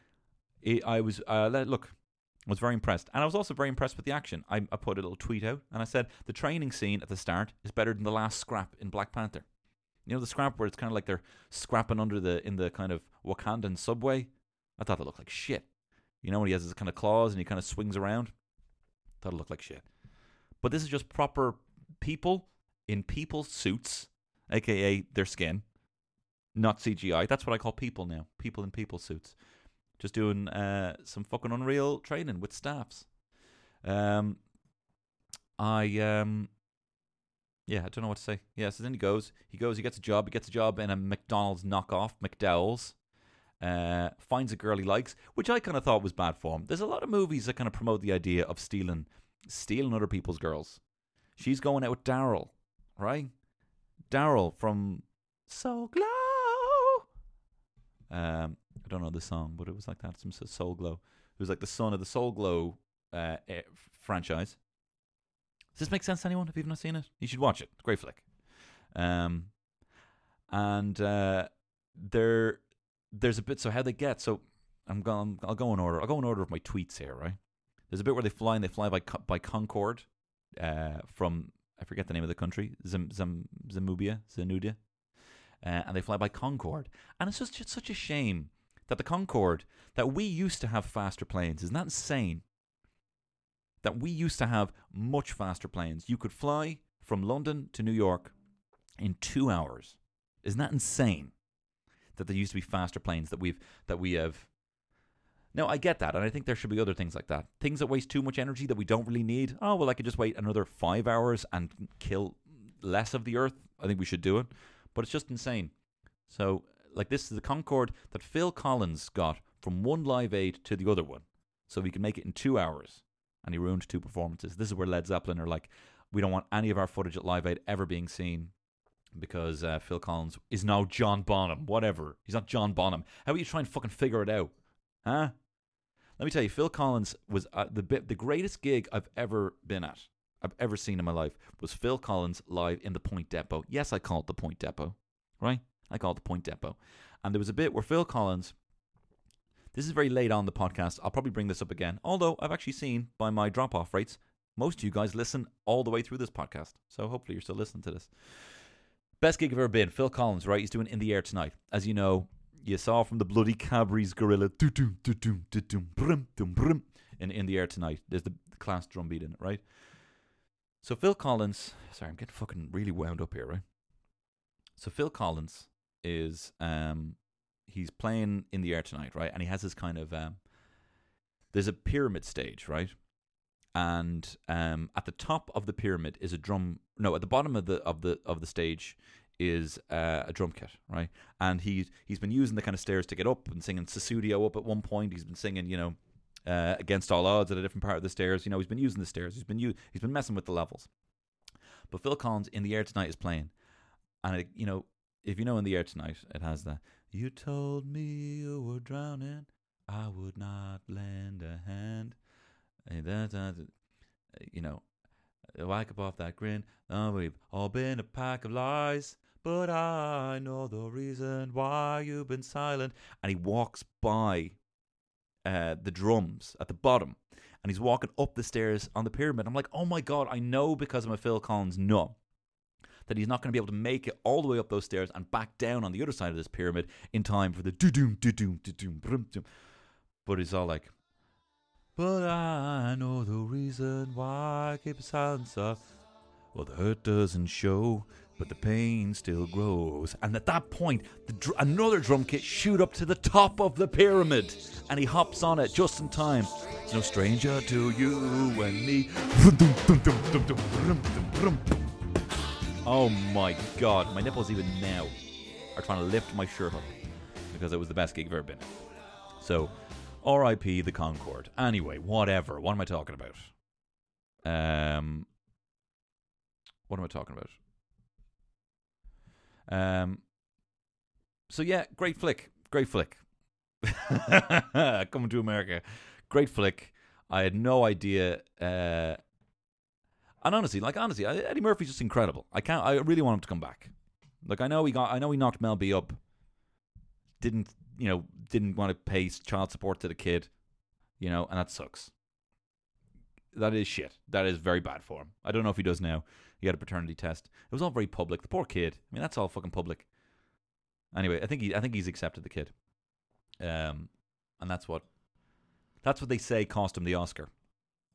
it, I was uh, look, I was very impressed, and I was also very impressed with the action. I, I put a little tweet out, and I said the training scene at the start is better than the last scrap in Black Panther. You know the scrap where it's kind of like they're scrapping under the in the kind of Wakandan subway. I thought it looked like shit. You know when he has his kind of claws and he kind of swings around. Thought it looked like shit. But this is just proper people in people suits, aka their skin, not CGI. That's what I call people now. People in people suits, just doing uh, some fucking unreal training with staffs. Um, I um, yeah, I don't know what to say. Yeah, so then he goes, he goes, he gets a job. He gets a job in a McDonald's knockoff, McDowell's. Uh, finds a girl he likes, which I kind of thought was bad form. There's a lot of movies that kind of promote the idea of stealing, stealing other people's girls. She's going out with Daryl, right? Daryl from Soul Glo. Um, I don't know the song, but it was like that. Some Soul Glo. It was like the son of the Soul Glo uh, franchise. Does this make sense to anyone? If you've not seen it, you should watch it. Great flick. Um, and uh, there, there's a bit. So how they get? So I'm going. I'll go in order. I'll go in order of my tweets here. Right. There's a bit where they fly and they fly by by Concorde, uh, from I forget the name of the country, Zim, Zim, Zamubia, Zanudia, uh, and they fly by Concorde. And it's just, such a shame that the Concorde, that we used to have faster planes. Isn't that insane? That we used to have much faster planes. You could fly from London to New York in two hours. Isn't that insane? That there used to be faster planes that we've that we have. No, I get that, and I think there should be other things like that. Things that waste too much energy that we don't really need. Oh well, I could just wait another five hours and kill less of the Earth. I think we should do it, but it's just insane. So, like this is the Concorde that Phil Collins got from one Live Aid to the other one, so we can make it in two hours, and he ruined two performances. This is where Led Zeppelin are like, we don't want any of our footage at Live Aid ever being seen because uh, Phil Collins is now John Bonham. Whatever, he's not John Bonham. How about you try and fucking figure it out, huh? Let me tell you, Phil Collins was uh, the the greatest gig I've ever been at. I've ever seen in my life was Phil Collins live in the Point Depot. Yes, I call it the Point Depot, right? I call it the Point Depot. And there was a bit where Phil Collins. This is very late on the podcast. I'll probably bring this up again. Although I've actually seen by my drop off rates, most of you guys listen all the way through this podcast. So hopefully you're still listening to this. Best gig I've ever been. Phil Collins, right? He's doing In the Air Tonight. As you know, you saw from the bloody Cadbury's gorilla in in the air tonight. There's the class drum beat in it, right? So Phil Collins, sorry, I'm getting fucking really wound up here, right? So Phil Collins is um he's playing in the air tonight, right? And he has this kind of um there's a pyramid stage, right? And um at the top of the pyramid is a drum no, at the bottom of the of the of the stage is uh, a drum kit, right? And he's he's been using the kind of stairs to get up and singing Sussudio up at one point. He's been singing, you know, uh, against all odds at a different part of the stairs. You know, he's been using the stairs. He's been u- he's been messing with the levels. But Phil Collins in the air tonight is playing, and it, you know, if you know in the air tonight, it has that. "You told me you were drowning, I would not lend a hand." Eh, da. You know, wake up off that grin. Oh, we've all been a pack of lies. But I know the reason why you've been silent. And he walks by uh, the drums at the bottom. And he's walking up the stairs on the pyramid. I'm like, oh my God, I know because I'm a Phil Collins nut that he's not going to be able to make it all the way up those stairs and back down on the other side of this pyramid in time for the do doom do doom do doom brum doom. But he's all like, but I know the reason why I keep silence up. Well, the hurt doesn't show, but the pain still grows. And at that point, dr- another drum kit shoot up to the top of the pyramid, and he hops on it just in time. He's no stranger to you and me. Oh my god, my nipples even now are trying to lift my shirt up because it was the best gig I've ever been. So, R.I.P. the Concorde. Anyway, whatever. What am I talking about? Um, what am I talking about? Um, so yeah, great flick, great flick. Coming to America, great flick. I had no idea. Uh, and honestly, like honestly, Eddie Murphy's just incredible. I can't. I really want him to come back. Like I know he got. I know he knocked Mel B up. Didn't you know? Didn't want to pay child support to the kid. You know, and that sucks. That is shit. That is very bad for him. I don't know if he does now. He had a paternity test. It was all very public. The poor kid. I mean, that's all fucking public. Anyway, I think he. I think he's accepted the kid. Um, and that's what. That's what they say cost him the Oscar.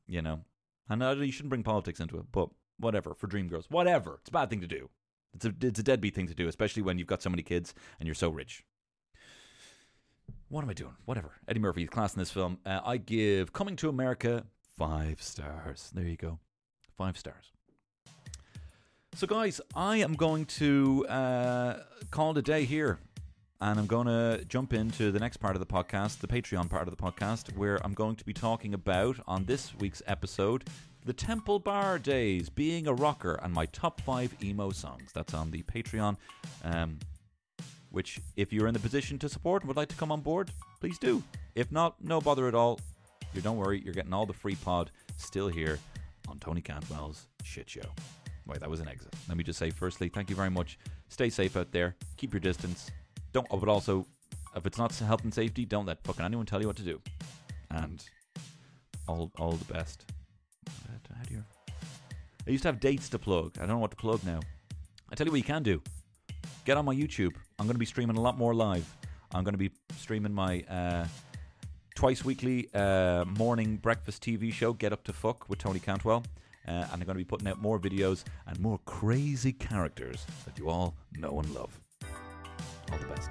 You know, and uh, you shouldn't bring politics into it, but whatever for Dreamgirls, whatever. It's a bad thing to do. It's a it's a deadbeat thing to do, especially when you've got so many kids and you're so rich. What am I doing? Whatever. Eddie Murphy, class in this film. Uh, I give Coming to America five stars. There you go, five stars. So, guys, I am going to uh, call it a day here. And I'm going to jump into the next part of the podcast, the Patreon part of the podcast, where I'm going to be talking about, on this week's episode, the Temple Bar days, being a rocker, and my top five emo songs. That's on the Patreon. Um, which, if you're in the position to support and would like to come on board, please do. If not, no bother at all. You don't worry, you're getting all the free pod still here on Tony Cantwell's shit show. Wait, that was an exit. Let me just say, firstly, thank you very much. Stay safe out there. Keep your distance. Don't, but also, if it's not health and safety, don't let fucking anyone tell you what to do. And all, all the best. How do you? I used to have dates to plug. I don't know what to plug now. I tell you what you can do. Get on my YouTube. I'm going to be streaming a lot more live. I'm going to be streaming my uh, twice weekly uh, morning breakfast TV show, Get Up to Fuck with Tony Cantwell. Uh, and they're going to be putting out more videos and more crazy characters that you all know and love. All the best.